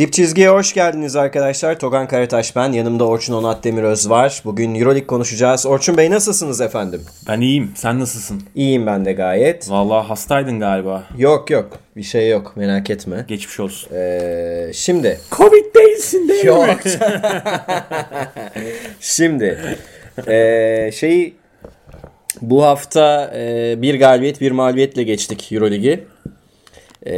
Dip çizgiye hoş geldiniz arkadaşlar. Togan Karataş ben. Yanımda Orçun Onat Demiröz var. Bugün Euroleague konuşacağız. Orçun Bey nasılsınız efendim? Ben iyiyim. Sen nasılsın? İyiyim ben de gayet. Vallahi hastaydın galiba. Yok yok. Bir şey yok. Merak etme. Geçmiş olsun. Ee, şimdi. Covid değilsin değil Yok. şimdi. Ee, şeyi bu hafta e, bir galibiyet bir mağlubiyetle geçtik Euroligi. E,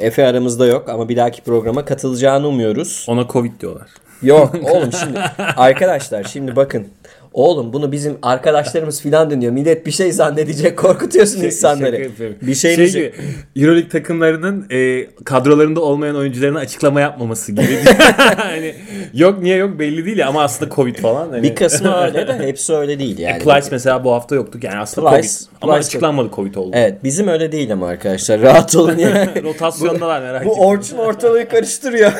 Efe aramızda yok ama bir dahaki programa katılacağını umuyoruz. Ona Covid diyorlar. Yok oğlum şimdi arkadaşlar şimdi bakın. Oğlum bunu bizim arkadaşlarımız filan dinliyor. Millet bir şey zannedecek. Korkutuyorsun insanları. Şaka yapıyorum. Bir şey, şey gibi, Euroleague takımlarının e, kadrolarında olmayan oyuncularına açıklama yapmaması gibi. hani, yok niye yok belli değil ya ama aslında Covid falan. Hani. bir kısmı öyle de hepsi öyle değil yani. E, Plyce mesela bu hafta yoktu. Yani aslında Plyce- Covid. Ama Plyce açıklanmadı Covid oldu. Evet bizim öyle değil ama arkadaşlar. Rahat olun yani. Rotasyondalar merak Bu etme. Orçun ortalığı karıştırıyor.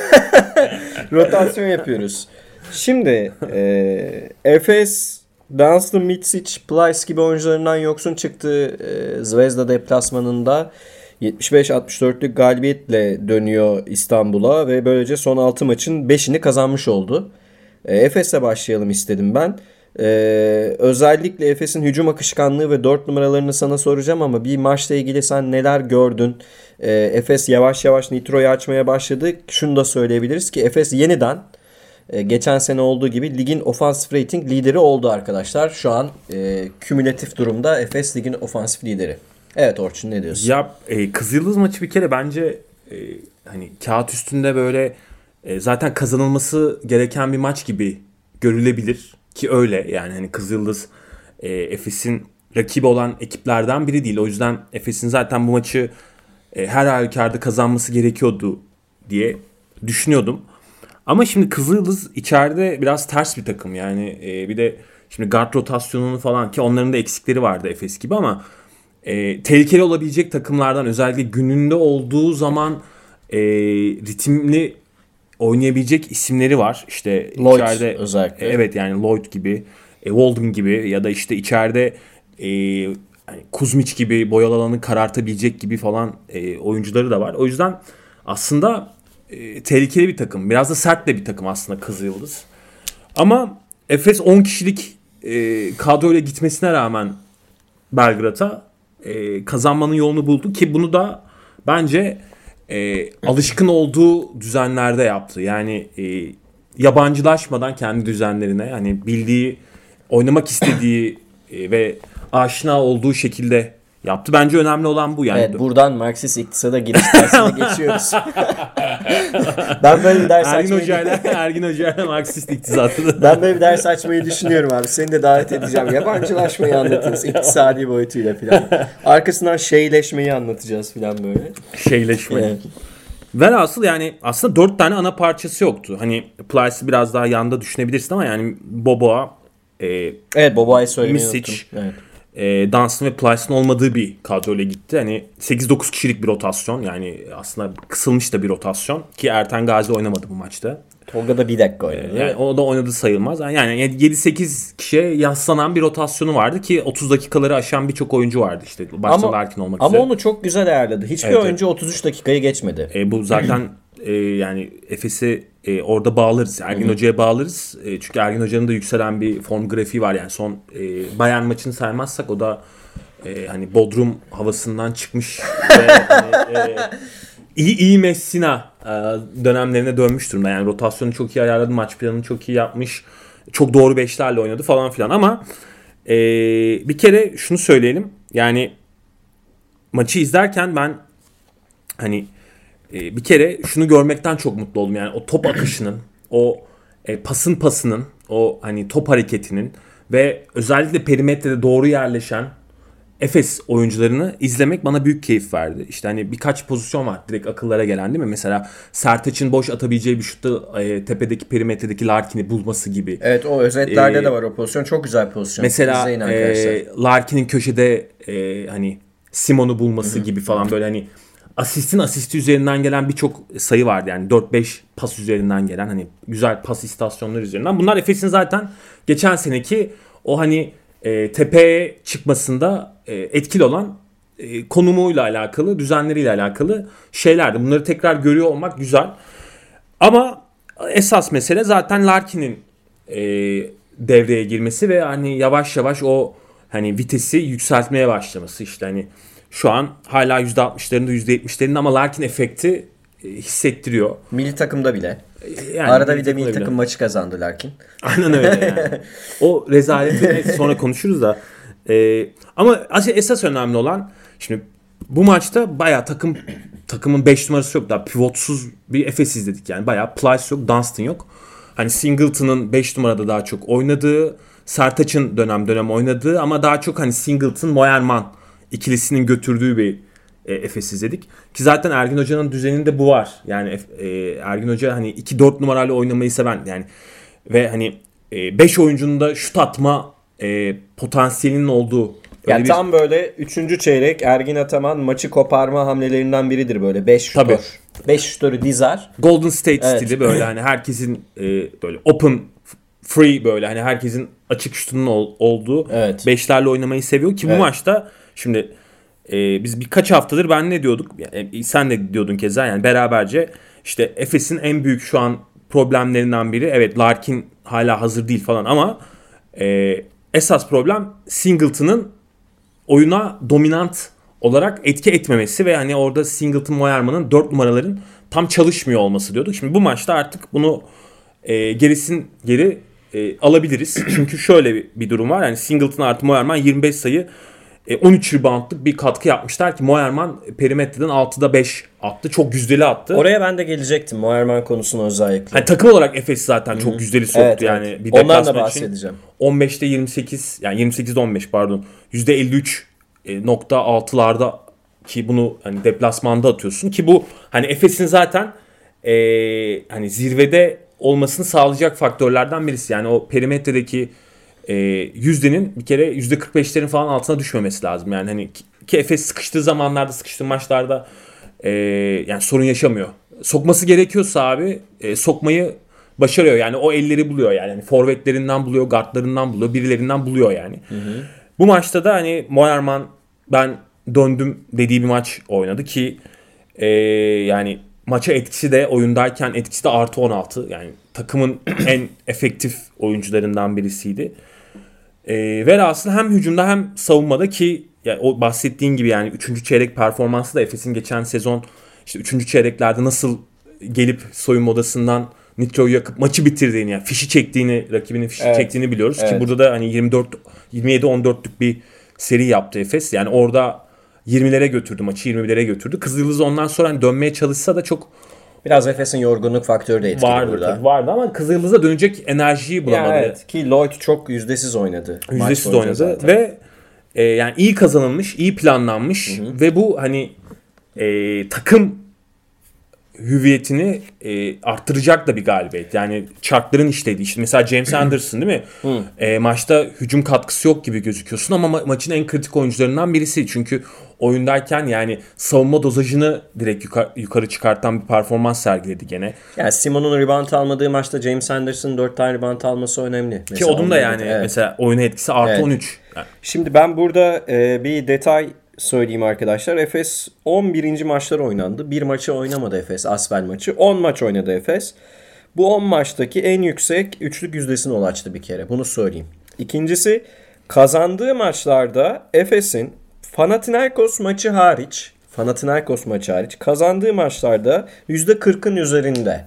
Rotasyon yapıyoruz. Şimdi e, Efes Dunstan, Mitsic, Plyce gibi oyuncularından yoksun çıktı e, Zvezda deplasmanında 75-64'lük galibiyetle dönüyor İstanbul'a ve böylece son 6 maçın 5'ini kazanmış oldu. E, Efes'le başlayalım istedim ben. E, özellikle Efes'in hücum akışkanlığı ve 4 numaralarını sana soracağım ama bir maçla ilgili sen neler gördün? E, Efes yavaş yavaş Nitro'yu açmaya başladı. Şunu da söyleyebiliriz ki Efes yeniden e, geçen sene olduğu gibi ligin ofansif rating lideri oldu arkadaşlar. Şu an e, kümülatif durumda Efes ligin ofansif lideri. Evet Orçun ne diyorsun? Ya e, Kızıldız maçı bir kere bence e, hani kağıt üstünde böyle e, zaten kazanılması gereken bir maç gibi görülebilir ki öyle yani hani Kızıldız e, Efes'in rakibi olan ekiplerden biri değil. O yüzden Efes'in zaten bu maçı e, her halükarda kazanması gerekiyordu diye düşünüyordum. Ama şimdi Kızıldız içeride biraz ters bir takım yani e, bir de şimdi guard rotasyonunu falan ki onların da eksikleri vardı Efes gibi ama e, tehlikeli olabilecek takımlardan özellikle gününde olduğu zaman e, ritimli oynayabilecek isimleri var. İşte Lloyd içeride özellikle. evet yani Lloyd gibi, e, Walden gibi ya da işte içeride e, hani Kuzmic gibi boyalı alanı karartabilecek gibi falan e, oyuncuları da var. O yüzden aslında e, tehlikeli bir takım. Biraz da sert de bir takım aslında Kızılyıldız. Ama Efes 10 kişilik e, kadroyla gitmesine rağmen Belgrad'a e, kazanmanın yolunu buldu ki bunu da bence e, alışkın olduğu düzenlerde yaptı. Yani e, yabancılaşmadan kendi düzenlerine yani bildiği oynamak istediği e, ve aşina olduğu şekilde yaptı. Bence önemli olan bu yani. Evet buradan Marksist iktisada giriş dersine geçiyoruz. ben böyle bir ders Ergin açmayı, Hoca ile Ergin Hoca ile Marksist iktisatı. ben böyle bir ders açmayı düşünüyorum abi. Seni de davet edeceğim. Yabancılaşmayı anlatırız iktisadi boyutuyla falan. Arkasından şeyleşmeyi anlatacağız falan böyle. Şeyleşme. Evet. Velhasıl yani aslında dört tane ana parçası yoktu. Hani Plyce'ı biraz daha yanda düşünebilirsin ama yani Boboa, e, Evet Boboa'yı söylemeyi Misic. Evet. E, Dunstan ve Plyce'ın olmadığı bir kadroyla gitti. Hani 8-9 kişilik bir rotasyon yani aslında kısılmış da bir rotasyon ki Erten Gazi oynamadı bu maçta. Tolga da bir dakika oynadı. Yani o da oynadı sayılmaz. Yani 7-8 kişiye yaslanan bir rotasyonu vardı ki 30 dakikaları aşan birçok oyuncu vardı işte başta Ama, Larkin olmak ama üzere. onu çok güzel ayarladı. Hiçbir Evet, oyuncu 33 dakikayı geçmedi. E, bu zaten e, yani Efes'i e, orada bağlarız. Ergin Hoca'ya bağlarız. E, çünkü Ergin Hoca'nın da yükselen bir form grafiği var. Yani son e, Bayern maçını saymazsak o da e, hani Bodrum havasından çıkmış ve hani, e, iyi iyi Messina e, dönemlerine dönmüş durumda. Yani rotasyonu çok iyi ayarladı. Maç planını çok iyi yapmış. Çok doğru beşlerle oynadı falan filan ama e, bir kere şunu söyleyelim. Yani maçı izlerken ben hani e, bir kere şunu görmekten çok mutlu oldum. Yani o top akışının, o e, pasın pasının, o hani top hareketinin ve özellikle perimetrede doğru yerleşen Efes oyuncularını izlemek bana büyük keyif verdi. İşte hani birkaç pozisyon var direkt akıllara gelen değil mi? Mesela Sertaç'ın boş atabileceği bir şutta e, tepedeki perimetredeki Larkin'i bulması gibi. Evet o özetlerde Ee, de var o pozisyon. Çok güzel bir pozisyon. Mesela e, Larkin'in köşede e, hani Simon'u bulması gibi falan böyle hani asistin asisti üzerinden gelen birçok sayı vardı yani 4-5 pas üzerinden gelen hani güzel pas istasyonları üzerinden. Bunlar Efes'in zaten geçen seneki o hani e, tepeye çıkmasında e, etkili olan e, konumuyla alakalı, düzenleriyle alakalı şeylerdi. Bunları tekrar görüyor olmak güzel. Ama esas mesele zaten Larkin'in e, devreye girmesi ve hani yavaş yavaş o hani vitesi yükseltmeye başlaması işte hani şu an hala %60'larında %70'lerinde ama Larkin efekti e, hissettiriyor. Milli takımda bile. E, Yani Arada bir de milli takım bile. maçı kazandı Larkin. Aynen öyle yani. o rezaleti sonra konuşuruz da. Ee, ama asıl esas önemli olan şimdi bu maçta bayağı takım takımın 5 numarası yok daha pivotsuz bir Efes izledik yani bayağı Plyce yok Dunstan yok. Hani Singleton'ın 5 numarada daha çok oynadığı Sertaç'ın dönem dönem oynadığı ama daha çok hani Singleton Moerman ikilisinin götürdüğü bir e, Efes izledik. Ki zaten Ergin Hoca'nın düzeninde bu var. Yani e, Ergin Hoca hani 2-4 numarayla oynamayı seven yani ve hani 5 oyuncunun da şut atma e, potansiyelinin olduğu öyle Yani bir- tam böyle 3. çeyrek Ergin Ataman maçı koparma hamlelerinden biridir böyle. 5 şutör. Tabii. 5 şutörü dizer. Golden State Evet. stili böyle hani herkesin e, böyle open free böyle hani herkesin açık şutunun ol- olduğu Evet. beşlerle oynamayı seviyor ki bu Evet. maçta şimdi e, biz birkaç haftadır ben ne diyorduk yani, sen de diyordun keza yani beraberce işte Efes'in en büyük şu an problemlerinden biri evet Larkin hala hazır değil falan ama e, esas problem Singleton'ın oyuna dominant olarak etki etmemesi ve hani orada Singleton Moerman'ın 4 numaraların tam çalışmıyor olması diyorduk. Şimdi bu maçta artık bunu e, gerisin geri e, alabiliriz. Çünkü şöyle bir, bir durum var. Yani Singleton artı Moerman 25 sayı e, 13 reboundlık bir katkı yapmışlar ki Moerman perimetreden 6'da 5 attı. Çok yüzdeli attı. Oraya ben de gelecektim Moerman konusuna özellikle. Hani takım olarak Efes zaten çok yüzdeli soktu Evet, yani. evet. Bir Ondan da deplasman için. bahsedeceğim. 15'te 28 yani 28'de 15 pardon. %53 e, nokta 6'larda ki bunu hani deplasmanda atıyorsun ki bu hani Efes'in zaten e, hani zirvede olmasını sağlayacak faktörlerden birisi. Yani o perimetredeki e, yüzdenin bir kere yüzde 45'lerin falan altına düşmemesi lazım. Yani hani ki, Efes sıkıştığı zamanlarda sıkıştığı maçlarda e, yani sorun yaşamıyor. Sokması gerekiyorsa abi e, sokmayı başarıyor. Yani o elleri buluyor yani. yani forvetlerinden buluyor, guardlarından buluyor, birilerinden buluyor yani. Bu maçta da hani Moerman ben döndüm dediği bir maç oynadı ki e, yani maça etkisi de oyundayken etkisi de artı 16. Yani takımın en efektif oyuncularından birisiydi. E, velhasıl hem hücumda hem savunmada ki yani o bahsettiğin gibi yani 3. çeyrek performansı da Efes'in geçen sezon işte 3. çeyreklerde nasıl gelip soyunma odasından Nitro'yu yakıp maçı bitirdiğini yani fişi çektiğini rakibinin fişi Evet. çektiğini biliyoruz ki Evet. burada da hani 24 27 14'lük bir seri yaptı Efes. Yani orada 20'lere götürdü maçı 20'lere götürdü. Kızıldız ondan sonra hani dönmeye çalışsa da çok Biraz Efes'in yorgunluk faktörü de etkili vardı burada. tabii, vardı ama Kızıldız'a dönecek enerjiyi bulamadı. Ya evet ki Lloyd çok yüzdesiz oynadı. Yüzdesiz oynadı zaten. ve e, yani iyi kazanılmış, iyi planlanmış ve bu hani e, takım hüviyetini e, arttıracak da bir galibiyet. Yani çarkların işlediği. İşte mesela James Anderson değil mi? E, maçta hücum katkısı yok gibi gözüküyorsun ama ma- maçın en kritik oyuncularından birisi. Çünkü oyundayken yani savunma dozajını direkt yuka- yukarı çıkartan bir performans sergiledi gene. Yani Simon'un rebound almadığı maçta James Anderson'ın 4 tane rebound alması önemli. Ki Mesela onun da yani evet. mesela oyuna etkisi artı Evet. 13. Yani Şimdi ben burada e, bir detay söyleyeyim arkadaşlar. Efes 11. maçlar oynandı. Bir maçı oynamadı Efes. Asvel maçı. 10 maç oynadı Efes. Bu 10 maçtaki en yüksek üçlük yüzdesine ulaştı bir kere. Bunu söyleyeyim. İkincisi kazandığı maçlarda Efes'in Panathinaikos maçı hariç Panathinaikos maçı hariç kazandığı maçlarda %40'ın üzerinde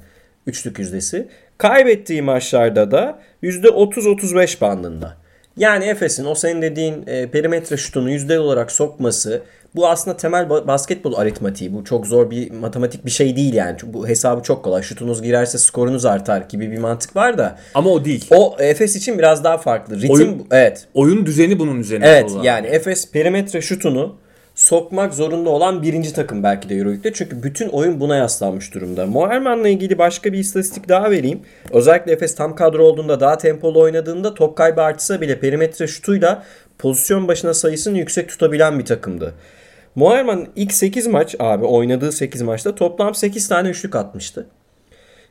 üçlük yüzdesi. Kaybettiği maçlarda da %30-35 bandında. Yani Efes'in o senin dediğin e, perimetre şutunu yüzde olarak sokması bu aslında temel ba- basketbol aritmatiği. Bu çok zor bir matematik bir şey değil yani. Bu hesabı çok kolay. Şutunuz girerse skorunuz artar gibi bir mantık var da. ama o değil. O Efes için biraz daha farklı. Ritim Oyun- evet. Oyun düzeni bunun üzerine Evet yani Efes perimetre şutunu sokmak zorunda olan birinci takım belki de Euroleague'de. Çünkü bütün oyun buna yaslanmış durumda. Moerman'la ilgili başka bir istatistik daha vereyim. Özellikle Efes tam kadro olduğunda daha tempolu oynadığında top kaybı artsa bile perimetre şutuyla pozisyon başına sayısını yüksek tutabilen bir takımdı. Moerman ilk 8 maç abi oynadığı 8 maçta toplam 8 tane üçlük atmıştı.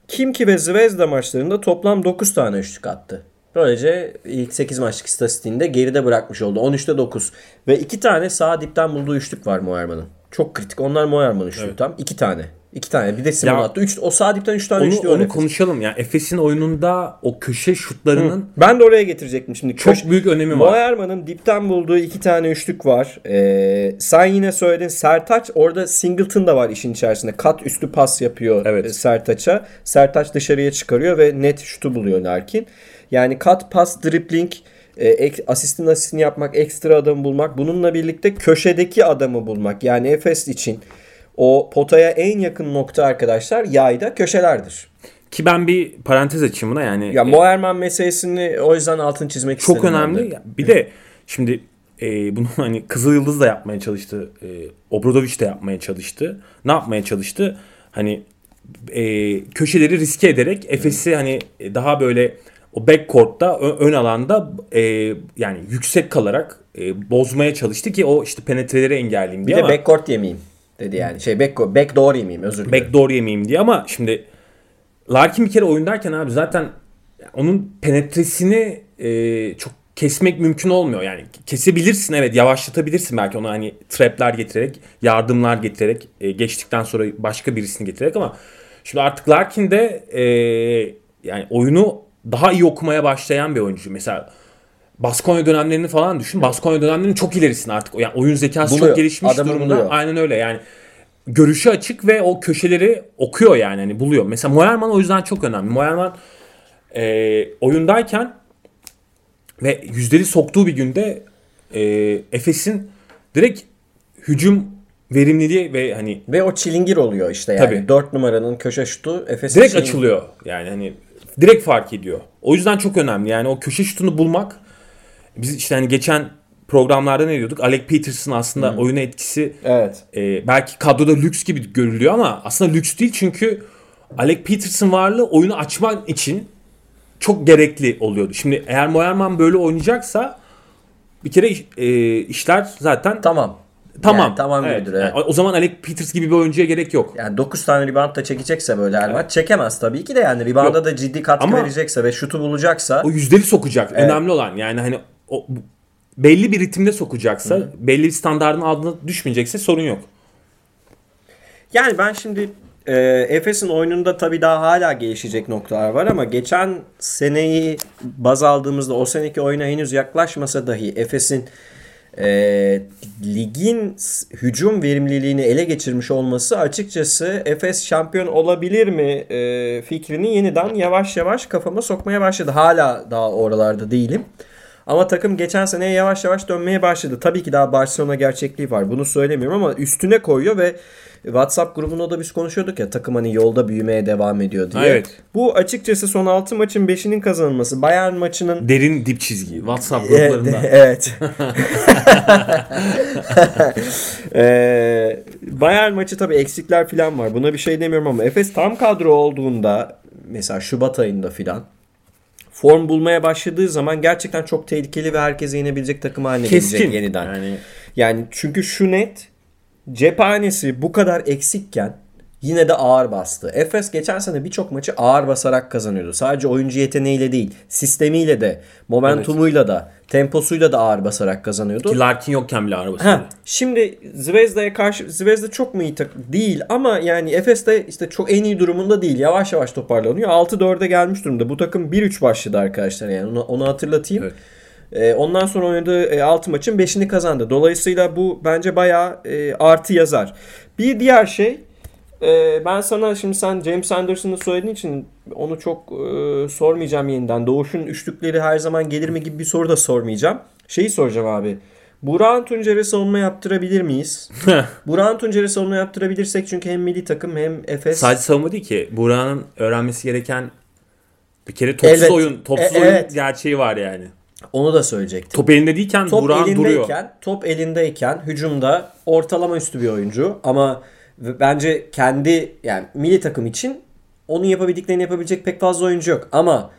Kimki ve Zvezda maçlarında toplam 9 tane üçlük attı. Böylece ilk 8 maçlık istatistiğinde geride bırakmış oldu. 13'te 9. Ve 2 tane sağ dipten bulduğu üçlük var Moerman'ın. Çok kritik. Onlar Moerman üçlüğü tam. 2 tane. İki tane. Bir de Simon Ya- attı. Üç, o sağ dipten üç tane Onu, üçlü onu Efes. konuşalım. Yani Efes'in oyununda o köşe şutlarının Ben de oraya getirecektim şimdi. çok Köş- büyük önemi var. Moerman'ın dipten bulduğu iki tane üçlük var. Ee, sen yine söyledin Sertaç orada Singleton da var işin içerisinde. Kat üstü pas yapıyor Evet. e, Sertaç'a. Sertaç dışarıya çıkarıyor ve net şutu buluyor Larkin. Yani kat pas dribbling e, asistin asistini yapmak, ekstra adamı bulmak. Bununla birlikte köşedeki adamı bulmak. Yani Efes için o potaya en yakın nokta arkadaşlar yayda köşelerdir. Ki ben bir parantez açayım buna yani. Ya e, Moerman meselesini o yüzden altını çizmek çok istedim. de. önemli. Ya Bir de şimdi e, bunu hani Kızıl Yıldız da yapmaya çalıştı. E, Obradoviç de yapmaya çalıştı. Ne yapmaya çalıştı? Hani e, köşeleri riske ederek Efes'i hani e, daha böyle o backcourt'ta ön alanda e, yani yüksek kalarak e, bozmaya çalıştı ki o işte penetreleri engelleyeyim Bir diye de ama backcourt yemeyeyim dedi yani. Şey back, back door yemeyeyim özür dilerim. backdoor yemeyeyim diye ama şimdi Larkin bir kere oyundayken abi zaten onun penetresini e, çok kesmek mümkün olmuyor. Yani kesebilirsin evet yavaşlatabilirsin belki ona hani trapler getirerek, yardımlar getirerek, e, geçtikten sonra başka birisini getirerek ama şimdi artık Larkin de e, yani oyunu daha iyi okumaya başlayan bir oyuncu. Mesela Baskonya dönemlerini falan düşün. Baskonya dönemlerinin çok ilerisin artık. Yani oyun zekası Buluyor. çok gelişmiş Adamı durumda. buluyor. Aynen öyle yani. Görüşü açık ve o köşeleri okuyor yani hani buluyor. Mesela Moerman o yüzden çok önemli. Moerman e, oyundayken ve yüzdeli soktuğu bir günde e, Efes'in direkt hücum verimliliği ve hani Ve o çilingir oluyor işte yani. Tabii. 4 numaranın köşe şutu Efes'in direkt çilingir- açılıyor. Yani hani direkt fark ediyor. O yüzden çok önemli. Yani o köşe şutunu bulmak biz işte hani geçen programlarda ne diyorduk? Alec Peterson aslında oyuna etkisi Evet. e, belki kadroda lüks gibi görülüyor ama aslında lüks değil çünkü Alec Peterson varlığı oyunu açmak için çok gerekli oluyordu. Şimdi eğer Moerman böyle oynayacaksa bir kere e, işler zaten Tamam. Tamam. Yani tamam Evet. gibidir, evet. Yani o zaman Alec Peters gibi bir oyuncuya gerek yok. Yani 9 tane rebound da çekecekse böyle her maç çekemez tabii ki de yani rebound'a Yok. da ciddi katkı Ama- verecekse ve şutu bulacaksa O yüzdeli sokacak. Önemli olan yani hani o belli bir ritimde sokacaksa, belli bir standardın altına düşmeyecekse sorun yok. Yani ben şimdi e, Efes'in oyununda tabii daha hala gelişecek noktalar var ama geçen seneyi baz aldığımızda o seneki oyuna henüz yaklaşmasa dahi Efes'in e, ligin hücum verimliliğini ele geçirmiş olması açıkçası Efes şampiyon olabilir mi e, fikrini yeniden yavaş yavaş kafama sokmaya başladı. Hala daha oralarda değilim. Ama takım geçen seneye yavaş yavaş dönmeye başladı. Tabii ki daha Barcelona gerçekliği var. Bunu söylemiyorum ama üstüne koyuyor ve WhatsApp grubunda da biz konuşuyorduk ya takım hani yolda büyümeye devam ediyor diye. Evet. Bu açıkçası son 6 maçın 5'inin kazanılması. Bayern maçının Derin dip çizgi. WhatsApp gruplarında. evet. Ee, Bayern maçı tabii eksikler falan var. Buna bir şey demiyorum ama Efes tam kadro olduğunda mesela Şubat ayında filan form bulmaya başladığı zaman gerçekten çok tehlikeli ve herkese yenebilecek takım haline Keskin. gelecek yeniden. Yani Yani çünkü şu net cephanesi bu kadar eksikken yine de ağır bastı. Efes geçen sene birçok maçı ağır basarak kazanıyordu. Sadece oyuncu yeteneğiyle değil, sistemiyle de, momentumuyla da, temposuyla da ağır basarak kazanıyordu. ki Larkin yokken bile arabası. Ha, şimdi Zvezda'ya karşı Zvezda çok mu iyi takım? Değil ama yani Efes de işte çok en iyi durumunda değil. Yavaş yavaş toparlanıyor. 6-4'e gelmiş durumda. Bu takım 1-3 başladı arkadaşlar yani onu, onu hatırlatayım. Evet. Ee, ondan sonra oynadığı 6 maçın 5'ini kazandı. Dolayısıyla bu bence bayağı e, artı yazar. Bir diğer şey e, ben sana şimdi sen James Anderson'ı söylediğin için onu çok e, sormayacağım yeniden. Doğuş'un üçlükleri her zaman gelir mi gibi bir soru da sormayacağım. Şeyi soracağım abi. Burak'ın Tuncer'e savunma yaptırabilir miyiz? Burak'ın Tuncer'e savunma yaptırabilirsek çünkü hem milli takım hem Efes. Sadece savunma değil ki. Burak'ın öğrenmesi gereken bir kere topsuz Evet. oyun, topsuz E- oyun evet. gerçeği var yani. Onu da söyleyecektim. Top elinde değilken Top Burak'ın duruyor. elindeyken, top elindeyken hücumda ortalama üstü bir oyuncu ama v- bence kendi yani milli takım için onun yapabildiklerini yapabilecek pek fazla oyuncu yok ama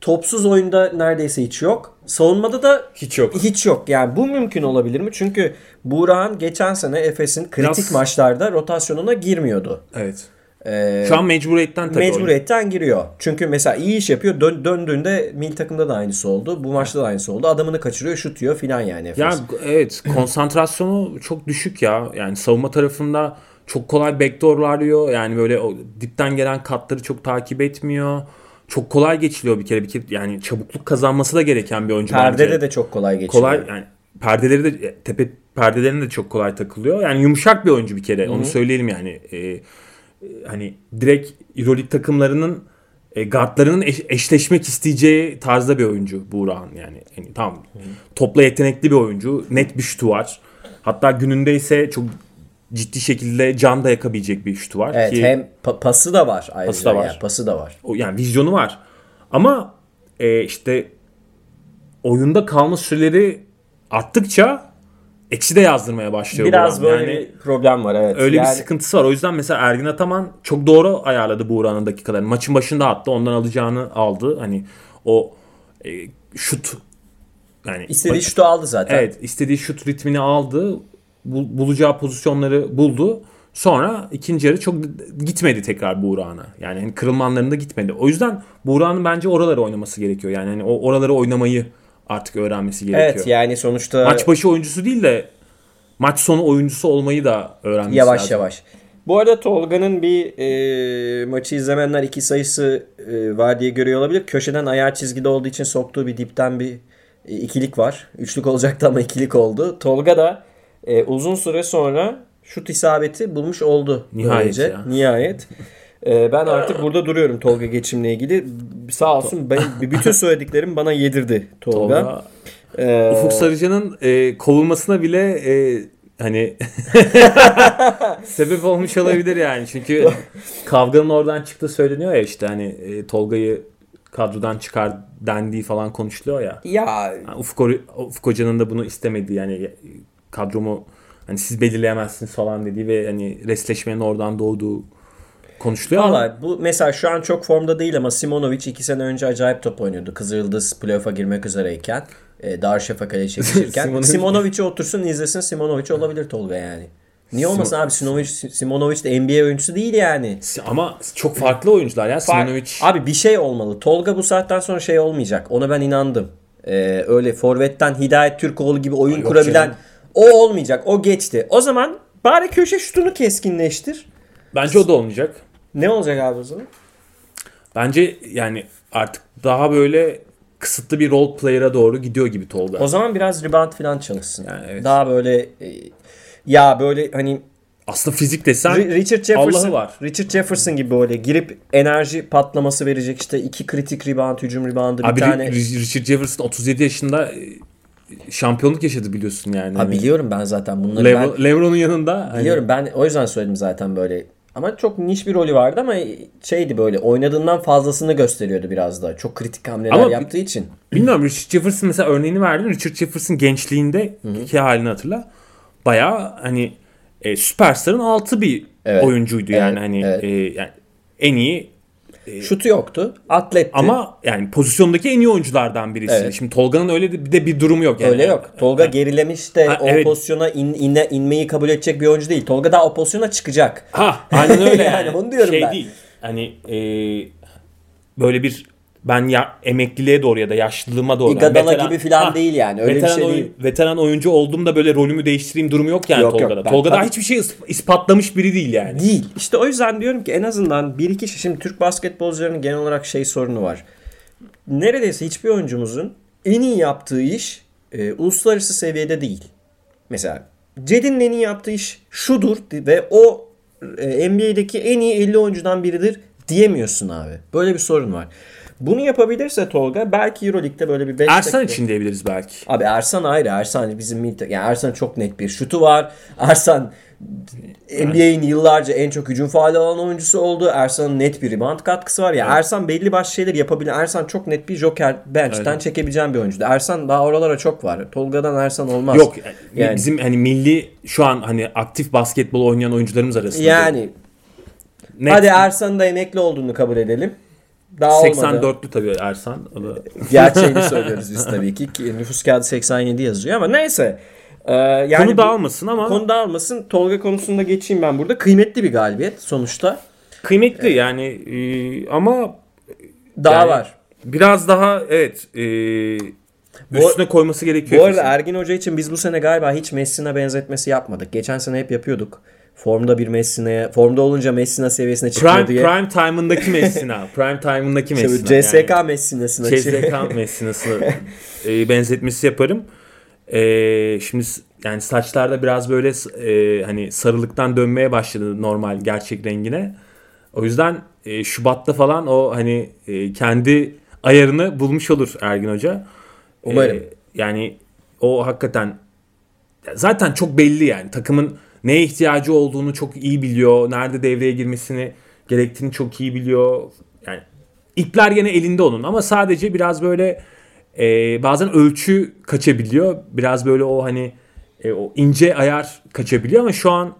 topsuz oyunda neredeyse hiç yok. Savunmada da Hiç yok. hiç yok. Yani bu mümkün olabilir mi? Çünkü Burak'ın geçen sene Efes'in kritik Biraz- maçlarda rotasyonuna girmiyordu. Evet. Ee, Şu an mecburiyetten tabii. Mecburiyetten giriyor. Çünkü mesela iyi iş yapıyor. Dön, döndüğünde milli takımda da aynısı oldu. Bu maçta da aynısı oldu. Adamını kaçırıyor, şut yiyor filan yani Efes. Ya evet konsantrasyonu çok düşük ya. Yani savunma tarafında çok kolay backdoorlarlıyor. Yani böyle o dipten gelen katları çok takip etmiyor. Çok kolay geçiliyor bir kere bir kere yani çabukluk kazanması da gereken bir oyuncu Perdede bence. de çok kolay geçiyor. kolay yani perdeleri de tepe perdelerine de çok kolay takılıyor. Yani yumuşak bir oyuncu bir kere. Onu söyleyelim yani. Ee, e, hani direkt EuroLeague takımlarının e, guardlarının eş- eşleşmek isteyeceği tarzda bir oyuncu Buğra'nın yani. yani tam topla yetenekli bir oyuncu. Net bir şutu var. Hatta gününde ise çok ciddi şekilde can da yakabilecek bir şutu var Evet ki hem pa- pası da var ayrıca. Pası da var. Yani, pası da var. o yani vizyonu var. Ama e, işte oyunda kalma süreleri arttıkça eksi de yazdırmaya başlıyor. Biraz böyle Yani bir problem var evet. öyle yani, bir sıkıntısı var. O yüzden mesela Ergin Ataman çok doğru ayarladı Buğra'nın dakikalarını. Maçın başında attı. Ondan alacağını aldı. Hani o e, şut yani istediği şutu aldı zaten. Evet istediği şut ritmini aldı. Bul- bulacağı pozisyonları buldu. Sonra ikinci yarı çok gitmedi tekrar Buğra'na. Yani hani kırılmanlarında gitmedi. O yüzden Buğra'nın bence oraları oynaması gerekiyor. Yani hani o oraları oynamayı artık öğrenmesi gerekiyor. Evet yani sonuçta Maç başı oyuncusu değil de maç sonu oyuncusu olmayı da öğrenmesi yavaş lazım. yavaş. Bu arada Tolga'nın bir e, maçı izlemeyenler iki sayısı e, var diye görüyor olabilir. Köşeden ayar çizgide olduğu için soktuğu bir dipten bir e, ikilik var. Üçlük olacaktı ama ikilik oldu. Tolga da e, uzun süre sonra şut isabeti bulmuş oldu. Nihayet böylece. ya. Nihayet. E, ben artık burada duruyorum Tolga geçimle ilgili. Sağ olsun ben, bütün söylediklerim bana yedirdi Tolga. Tolga, E, Ufuk Sarıcan'ın e, kovulmasına bile e, hani sebep olmuş olabilir yani. Çünkü kavganın oradan çıktığı söyleniyor ya işte hani e, Tolga'yı kadrodan çıkar dendiği falan konuşuluyor ya. ya Yani Ufuk, Ufuk Hoca'nın da bunu istemediği yani kadromu hani siz belirleyemezsiniz falan dediği ve hani resleşmenin oradan doğduğu konuşuluyor ama Valla bu mesela şu an çok formda değil ama Simonovic iki sene önce acayip top oynuyordu. Kızıldız playoff'a girmek üzereyken. E, Darüşşafaka'ya çekişirken. Simonovic- Simonovic'i otursun izlesin Simonovic olabilir Tolga yani. Niye olmasın abi Simonovic, Simonovic de NBA oyuncusu değil yani. ama çok farklı oyuncular ya. Simonovic Abi bir şey olmalı. Tolga bu saatten sonra şey olmayacak. Ona ben inandım. Ee, öyle forvetten Hidayet Türkoğlu gibi oyun Yok kurabilen canım. O olmayacak. O geçti. O zaman bari köşe şutunu keskinleştir. bence o da olmayacak. Ne olacak abi o zaman? Bence yani artık daha böyle kısıtlı bir role player'a doğru gidiyor gibi Tolga. O zaman biraz rebound falan çalışsın. Yani evet. Daha böyle e, ya böyle hani Aslında fizik desen Ri- Richard Jefferson var. Richard Jefferson gibi böyle girip enerji patlaması verecek işte iki kritik rebound, hücum reboundu bir Abi tane. Ri- Richard Jefferson 37 yaşında e, şampiyonluk yaşadı biliyorsun yani. Ha, Hani biliyorum ben zaten bunları ben Lebron, Lebron'un yanında hani Biliyorum ben o yüzden söyledim zaten böyle. Ama çok niş bir rolü vardı ama şeydi böyle oynadığından fazlasını gösteriyordu biraz da. Çok kritik hamleler Ama yaptığı için. Bilmiyorum Richard Jefferson mesela örneğini verdin. Richard Jefferson gençliğinde ki halini hatırla. Bayağı hani e, süperstarın altı bir Evet. oyuncuydu Evet, yani hani evet. e, yani en iyi Şutu yoktu. Atletti. ama yani pozisyondaki en iyi oyunculardan birisi. Evet. Şimdi Tolga'nın öyle de bir de bir durumu yok yani. öyle yok. Tolga gerilemiş de Ha, o evet. pozisyona in, inle- inmeyi kabul edecek bir oyuncu değil. Tolga daha o pozisyona çıkacak. Ha aynen öyle yani. Yani onu diyorum şey ben. değil. Hani e, böyle bir ben ya emekliliğe doğru ya da yaşlılığıma doğru. Igadala veteran- gibi falan Ha, değil yani. Öyle veteran bir şey değil. Veteran oyuncu olduğumda böyle rolümü değiştireyim durumu yok yani Yok, yok. Tolga'da. Ben- Tolga daha tabii- hiçbir şey is- ispatlamış biri değil yani. Değil. İşte o yüzden diyorum ki en azından bir iki şimdi Türk basketbolcularının genel olarak şey sorunu var. Neredeyse hiçbir oyuncumuzun en iyi yaptığı iş e, uluslararası seviyede değil. Mesela Cedi'nin en iyi yaptığı iş şudur ve o e, NBA'deki en iyi 50 oyuncudan biridir diyemiyorsun abi. Böyle bir sorun var. Bunu yapabilirse Tolga belki Euroleague'de böyle bir 5 Ersan için diyebiliriz belki. Abi Ersan ayrı. Ersan bizim milli yani Ersan çok net bir şutu var. Ersan NBA'in yıllarca en çok hücum faali alan oyuncusu oldu. Ersan'ın net bir rebound katkısı var. Ya Ersan belli başlı şeyler yapabilir. Ersan çok net bir joker bench'ten Evet. çekebileceğin bir oyuncu. Ersan daha oralara çok var. Tolga'dan Ersan olmaz. Yok Yani- bizim hani milli şu an hani aktif basketbol oynayan oyuncularımız arasında. Yani Net hadi Ersan'ın da emekli olduğunu kabul edelim. Daha olmadı. 84'lü tabii Ersan. O da Gerçeğini söylüyoruz biz tabii ki. Nüfus kağıdı 87 yazıyor ama neyse. Ee, yani konu bu- dağılmasın ama Konu dağılmasın. Tolga konusunda geçeyim ben burada. Kıymetli bir galibiyet sonuçta. kıymetli yani e, ama Daha Yani- var. biraz daha evet e, üstüne koyması gerekiyor. Bu arada kesin. Ergin Hoca için biz bu sene galiba hiç Messina benzetmesi yapmadık. Geçen sene hep yapıyorduk. Formda bir Messina, formda olunca Messina seviyesine çıkıyor Prime, diye. prime time'ındaki Messina. Prime time'ındaki bu Messina. CSK yani. Messina'sına CSK Messina'sını e, benzetmesi yaparım. E, şimdi yani saçlarda biraz böyle e, hani sarılıktan dönmeye başladı normal gerçek rengine. O yüzden e, Şubat'ta falan o hani e, kendi ayarını bulmuş olur Ergin Hoca. Umarım. E, yani o hakikaten zaten çok belli yani takımın neye ihtiyacı olduğunu çok iyi biliyor. Nerede devreye girmesini gerektiğini çok iyi biliyor. Yani ipler gene elinde onun ama sadece biraz böyle e, bazen ölçü kaçabiliyor. Biraz böyle o hani e, o ince ayar kaçabiliyor ama şu an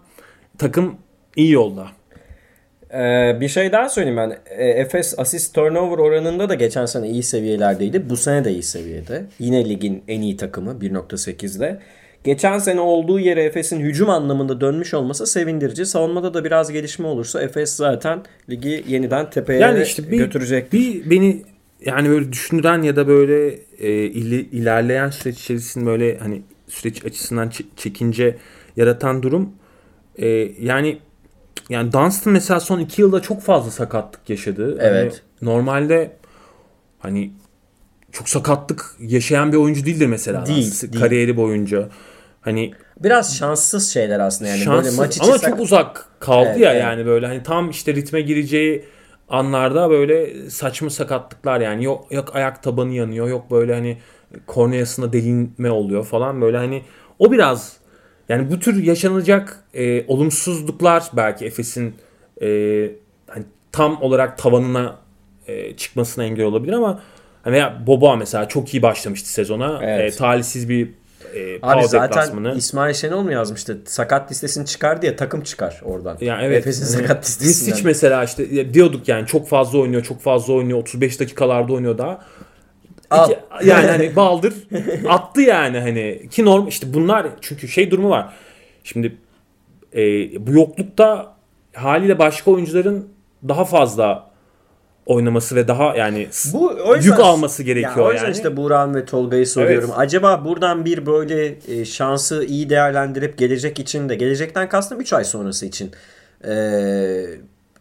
takım iyi yolda. Ee, bir şey daha söyleyeyim ben. Ee, Efes asist turnover oranında da geçen sene iyi seviyelerdeydi. Bu sene de iyi seviyede. Yine ligin en iyi takımı 1.8'de. Geçen sene olduğu yere Efes'in hücum anlamında dönmüş olması sevindirici. Savunmada da biraz gelişme olursa Efes zaten ligi yeniden tepeye Yani işte bir, götürecek. bir beni yani böyle düşündüren ya da böyle e, ili- ilerleyen süreç içerisinde böyle hani süreç açısından çekince yaratan durum e, yani yani Dunstan mesela son iki yılda çok fazla sakatlık yaşadı. Evet. Hani normalde hani çok sakatlık yaşayan bir oyuncu değildir mesela. Değil, değil. Kariyeri boyunca. Hani Biraz şanssız şeyler aslında yani. Böyle şanssız maç içi ama sak- çok uzak kaldı Evet, ya evet. yani böyle hani tam işte ritme gireceği anlarda böyle saçma sakatlıklar yani yok yok ayak tabanı yanıyor yok böyle hani korneasında delinme oluyor falan böyle hani o biraz yani bu tür yaşanacak e, olumsuzluklar belki Efes'in e, hani tam olarak tavanına e, çıkmasına engel olabilir ama hani ya Boba mesela çok iyi başlamıştı sezona. Evet. E, talihsiz bir e, Abi zaten deplasmanı. İsmail Şenol mu yazmıştı? Sakat listesini çıkar diye takım çıkar oradan. Yani evet. Efes'in Hani sakat listesinden. Misic mesela işte diyorduk yani çok fazla oynuyor, çok fazla oynuyor. 35 dakikalarda oynuyor daha. Al. İki- yani hani baldır attı yani hani ki norm işte bunlar çünkü şey durumu var. Şimdi e, bu yoklukta haliyle başka oyuncuların daha fazla oynaması ve daha yani Bu yüzden- yük alması gerekiyor Ya o yüzden yani. işte Buran ve Tolga'yı soruyorum. Evet. Acaba buradan bir böyle e, şansı iyi değerlendirip gelecek için de gelecekten kastım 3 ay sonrası için e,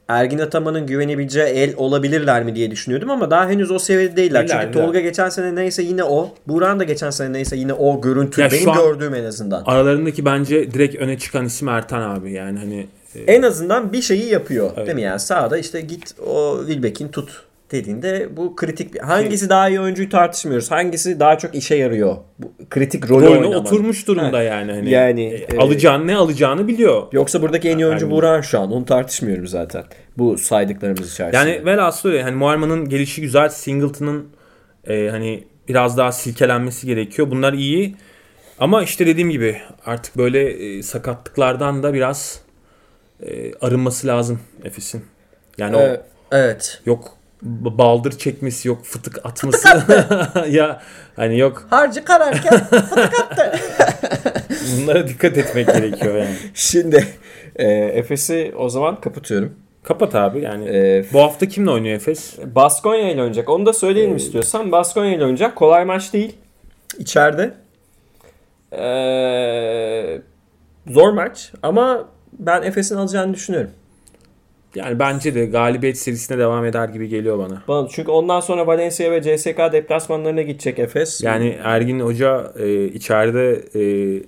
Ergin Ataman'ın güvenebileceği el olabilirler mi diye düşünüyordum ama daha henüz o seviyede değiller. Değiller, Çünkü. Tolga geçen sene neyse yine o. Buran da geçen sene neyse yine o görüntü. Ya benim gördüğüm en azından. Aralarındaki bence direkt öne çıkan isim Ertan abi yani hani En azından bir şeyi yapıyor. Değil mi yani? Sağda işte git o Wilbeck'in tut dediğinde bu kritik bir- hangisi daha iyi oyuncuyu tartışmıyoruz. Hangisi daha çok işe yarıyor. Bu kritik rolü oynamak. oturmuş durumda Ha. yani hani Yani, e, e, alacağını ne alacağını biliyor. Yoksa buradaki en iyi oyuncu Ergin. Buran şu an. Onu tartışmıyorum zaten. Bu saydıklarımız içerisinde. Yani velhasıl. Hani Muarman'ın gelişi güzel. Singleton'ın e, hani biraz daha silkelenmesi gerekiyor. Bunlar iyi. Ama işte dediğim gibi artık böyle e, sakatlıklardan da biraz e, arınması lazım Efes'in. Yani Ee, evet. o yok b- baldır çekmesi yok fıtık atması ya hani yok Harcı kararken bunlara dikkat etmek gerekiyor yani. şimdi e, Efes'i o zaman kapatıyorum. Kapat abi yani. E, Bu hafta kimle oynuyor Efes? Baskonya ile oynayacak. Onu da söyleyelim istiyorsan. Baskonya ile oynayacak. Kolay maç değil. İçeride. Ee, zor maç ama ben Efes'in alacağını düşünüyorum. Yani bence de galibiyet serisine devam eder gibi geliyor bana. Bana, çünkü ondan sonra Valencia ve CSK deplasmanlarına gidecek Efes. Yani Ergin Hoca e, içeride e,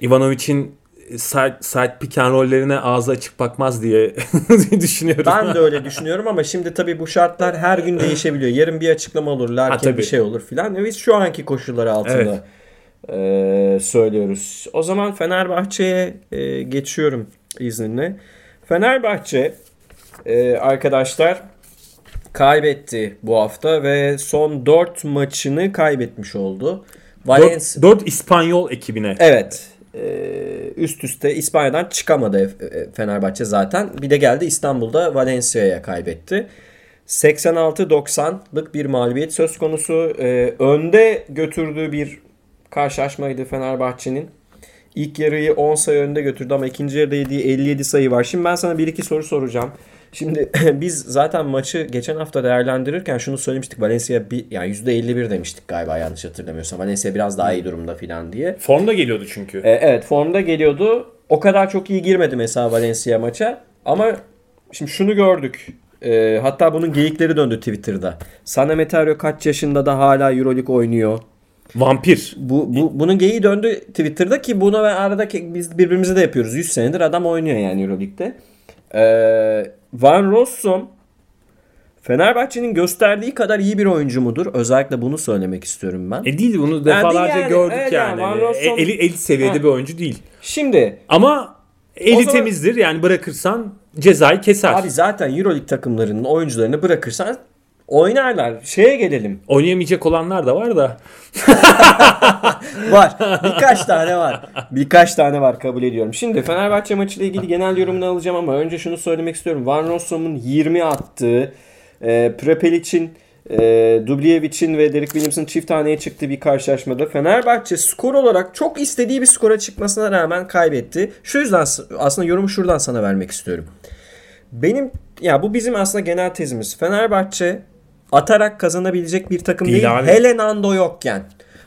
Ivanovic'in side, side pick and roll'lerine ağzı açık bakmaz diye düşünüyorum. ben de öyle düşünüyorum ama şimdi tabii bu şartlar her gün değişebiliyor. Yarın bir açıklama olur, tabii. bir şey olur filan. Biz şu anki koşulları altında e, söylüyoruz. O zaman Fenerbahçe'ye e, geçiyorum izninle. Fenerbahçe e, arkadaşlar kaybetti bu hafta ve son 4 maçını kaybetmiş oldu. Valencia 4, İspanyol ekibine. Evet. Ee, üst üste İspanya'dan çıkamadı e, Fenerbahçe zaten. Bir de geldi İstanbul'da Valencia'ya kaybetti. 86-90'lık bir mağlubiyet söz konusu. Ee, önde götürdüğü bir karşılaşmaydı Fenerbahçe'nin. İlk yarıyı 10 sayı önde götürdü ama ikinci yarıda yediği 57 sayı var. Şimdi ben sana bir iki soru soracağım. Şimdi biz zaten maçı geçen hafta değerlendirirken şunu söylemiştik. Valencia bir, yani %51 demiştik galiba yanlış hatırlamıyorsam. Valencia biraz daha iyi durumda falan diye. Formda geliyordu çünkü. E, evet formda geliyordu. o kadar çok iyi girmedi mesela Valencia maça. Ama şimdi şunu gördük. Ee, hatta bunun geyikleri döndü Twitter'da. Sana Metario kaç yaşında da hala Euroleague oynuyor. Vampir. Bu, bu bunun geyiği döndü Twitter'da ki bunu ve arada biz birbirimize de yapıyoruz. 100 senedir adam oynuyor yani Euroleague'de. Ee, Van Rossum Fenerbahçe'nin gösterdiği kadar iyi bir oyuncu mudur? Özellikle bunu söylemek istiyorum ben. E değil bunu defalarca yani. gördük Evet yani. yani, Rossum- E- eli, eli seviyede Ha. bir oyuncu değil. Şimdi Ama eli zaman- temizdir yani bırakırsan cezayı keser. abi zaten Euroleague takımlarının oyuncularını bırakırsan oynarlar. Şeye gelelim. Oynayamayacak olanlar da var da. Var. Birkaç tane var. Birkaç tane var kabul ediyorum. Şimdi Fenerbahçe maçıyla ilgili genel yorumunu alacağım ama önce şunu söylemek istiyorum. Van Rossum'un 20 attığı, e, Prepelic'in, e, Dubljevic'in ve Derek Williams'ın çift taneye çıktığı bir karşılaşmada Fenerbahçe skor olarak çok istediği bir skora çıkmasına rağmen kaybetti. Şu yüzden aslında yorumu şuradan sana vermek istiyorum. Benim ya bu bizim aslında genel tezimiz. Fenerbahçe atarak kazanabilecek bir takım Değil değil. abi. Hele Nando yokken.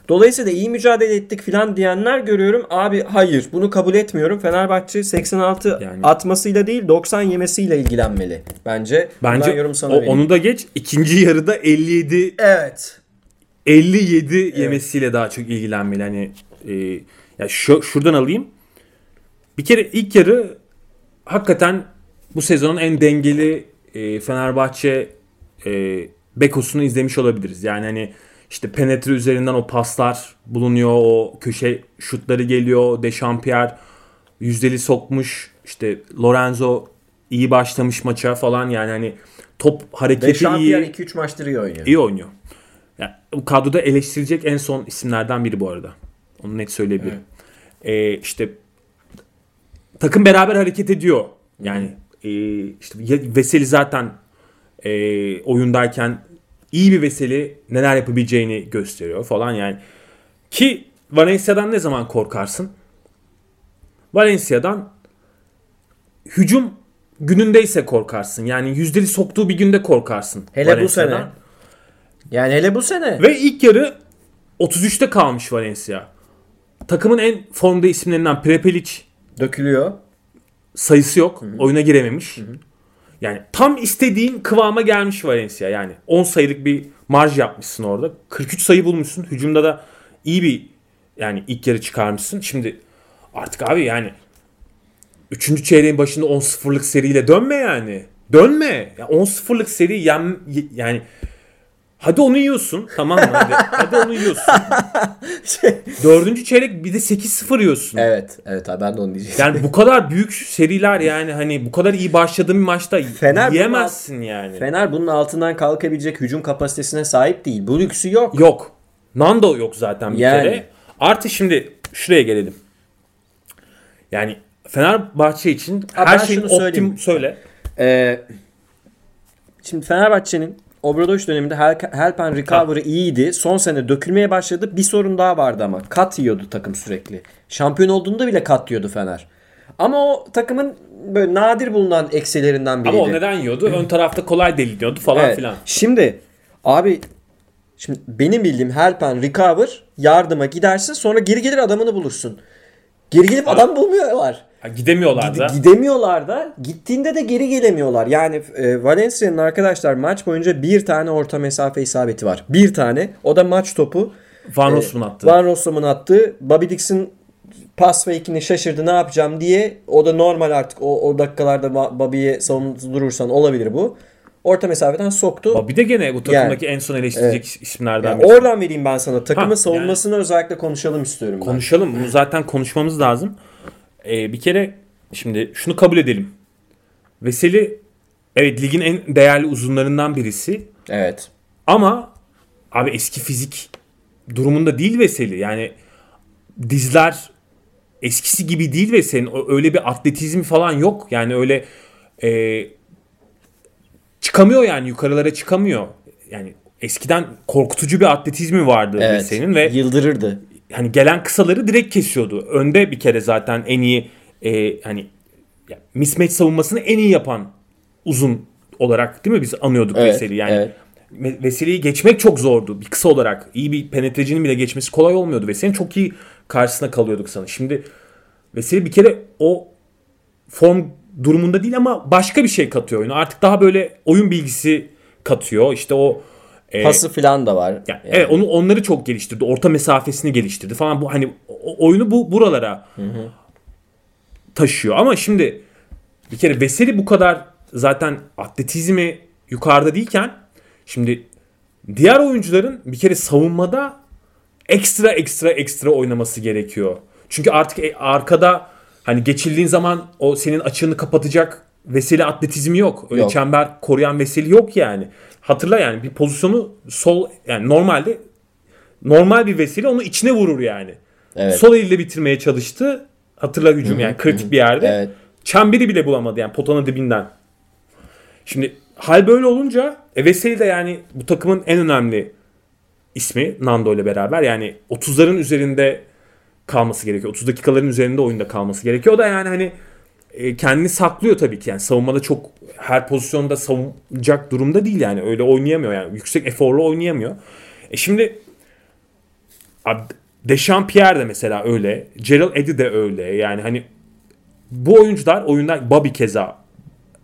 Dolayısıyla iyi mücadele ettik filan diyenler görüyorum. Abi hayır bunu kabul etmiyorum. Fenerbahçe 86 Yani- atmasıyla değil 90 yemesiyle ilgilenmeli. Bence. Bence Ben yorum sana o- vereyim. onu da geç. İkinci yarıda 57 Evet. 57 yemesiyle daha çok ilgilenmeli. Hani e, ya şu şuradan alayım. Bir kere ilk yarı hakikaten bu sezonun en dengeli e, Fenerbahçe e, Bekos'unu izlemiş olabiliriz. Yani hani işte penetre üzerinden o paslar bulunuyor, o köşe şutları geliyor, Dechampierre yüzdeli sokmuş, işte Lorenzo iyi başlamış maça falan yani hani top hareketi iyi. Dechampierre 2-3 maçtır iyi oynuyor. İyi oynuyor. Yani bu kadroda eleştirilecek en son isimlerden biri bu arada. Onu net söyleyebilirim. Ee, işte takım beraber hareket ediyor. Yani e, işte Veseli zaten e, oyundayken iyi bir Veseli neler yapabileceğini gösteriyor falan yani. Ki Valencia'dan ne zaman korkarsın? Valencia'dan hücum günündeyse korkarsın. Yani yüzdeli soktuğu bir günde korkarsın. Hele bu sene. Yani hele bu sene. Ve ilk yarı 33'te kalmış Valencia. Takımın en formda isimlerinden Prepelic Dökülüyor. sayısı yok. Oyuna girememiş. Yani tam istediğin kıvama gelmiş Valencia. Yani 10 sayılık bir marj yapmışsın orada. 43 sayı bulmuşsun. Hücumda da iyi bir yani ilk yarı çıkarmışsın. Şimdi artık abi yani 3. çeyreğin başında 10-0'lık seriyle dönme yani. Dönme. Ya 10-0'lık seri yem, yani hadi onu yiyorsun tamam mı? Hadi, hadi onu yiyorsun. Dördüncü çeyrek bir de 8-0 yiyorsun. Evet. Evet abi ben de onu diyecektim. Yani bu kadar büyük seriler yani hani bu kadar iyi başladığın bir maçta Fener yiyemezsin yani. Fener bunun altından kalkabilecek hücum kapasitesine sahip değil. Bu lüksü yok. Yok. Nando yok zaten bir Yani. kere. Artı şimdi şuraya gelelim. Yani Fenerbahçe için Ha, her şeyin optim söyle. Ee, şimdi Fenerbahçe'nin Obradoviç döneminde help and recovery iyiydi. Son sene dökülmeye başladı. Bir sorun daha vardı ama. Kat yiyordu takım sürekli. Şampiyon olduğunda bile kat yiyordu Fener. Ama o takımın böyle nadir bulunan eksilerinden biriydi. Ama o neden yiyordu? Ön tarafta kolay deliniyordu falan Evet. filan. Şimdi abi şimdi benim bildiğim help and recover yardıma gidersin sonra geri gelir adamını bulursun. Geri gelip adam bulmuyorlar. Ha, gidemiyorlar Gide- da. gidemiyorlar da gittiğinde de geri gelemiyorlar. Yani e, Valencia'nın arkadaşlar maç boyunca bir tane orta mesafe isabeti var. Bir tane. O da maç topu. Van E, Rossum attı. Van Rossum'un attığı. Bobby Dixon pas fake'ini şaşırdı ne yapacağım diye. O da normal artık o, o dakikalarda Bobby'ye durursan olabilir bu. Orta mesafeden soktu. Bir de gene bu takımdaki en son eleştirecek isimlerden Yani oradan vereyim ben sana. Takımın Ha, savunmasını özellikle konuşalım istiyorum ben. Konuşalım. Bunu zaten konuşmamız lazım. Ee, bir kere şimdi şunu kabul edelim. Veseli evet ligin en değerli uzunlarından birisi. Evet. Ama abi eski fizik durumunda değil Veseli. Yani dizler eskisi gibi değil Veseli'nin. O- Öyle bir atletizmi falan yok. Yani öyle e, çıkamıyor yani yukarılara çıkamıyor. Yani eskiden korkutucu bir atletizmi vardı Evet. Veseli'nin ve Yıldırırdı. Hani gelen kısaları direkt kesiyordu. Önde bir kere zaten en iyi e, hani ya, mismatch savunmasını en iyi yapan uzun olarak değil mi biz anıyorduk Evet, Veseli yani. evet. Veseli'yi geçmek çok zordu. Bir kısa olarak iyi bir penetrecinin bile geçmesi kolay olmuyordu. Veseli'nin çok iyi karşısına kalıyorduk sana. Şimdi Veseli bir kere o form durumunda değil ama başka bir şey katıyor oyuna. Artık daha böyle oyun bilgisi katıyor. İşte o e, Pası falan da var. yani, Yani. Evet onu onları çok geliştirdi. Orta mesafesini geliştirdi falan. Bu hani oyunu bu buralara taşıyor. Ama şimdi bir kere Veseli bu kadar zaten atletizmi yukarıda değilken şimdi diğer oyuncuların bir kere savunmada ekstra ekstra ekstra oynaması gerekiyor. Çünkü artık e, arkada hani geçildiğin zaman o senin açığını kapatacak Veseli atletizmi yok. Öyle Yok. çember koruyan Veseli yok yani. Hatırla yani bir pozisyonu sol yani normalde normal bir Veseli onu içine vurur yani. Evet. Sol elle bitirmeye çalıştı. Hatırla hücum yani kritik bir yerde. Evet. Çemberi bile bulamadı yani potanın dibinden. Şimdi hal böyle olunca e, Veseli de yani bu takımın en önemli ismi Nando ile beraber. Yani 30'ların üzerinde kalması gerekiyor. 30 dakikaların üzerinde oyunda kalması gerekiyor. O da yani hani e, kendini saklıyor tabii ki. Yani savunmada çok her pozisyonda savunacak durumda değil yani. Öyle oynayamıyor yani. Yüksek eforlu oynayamıyor. E şimdi abi Dechampierre de mesela öyle. Gerald Eddy de öyle. Yani hani bu oyuncular oyunda Bobby keza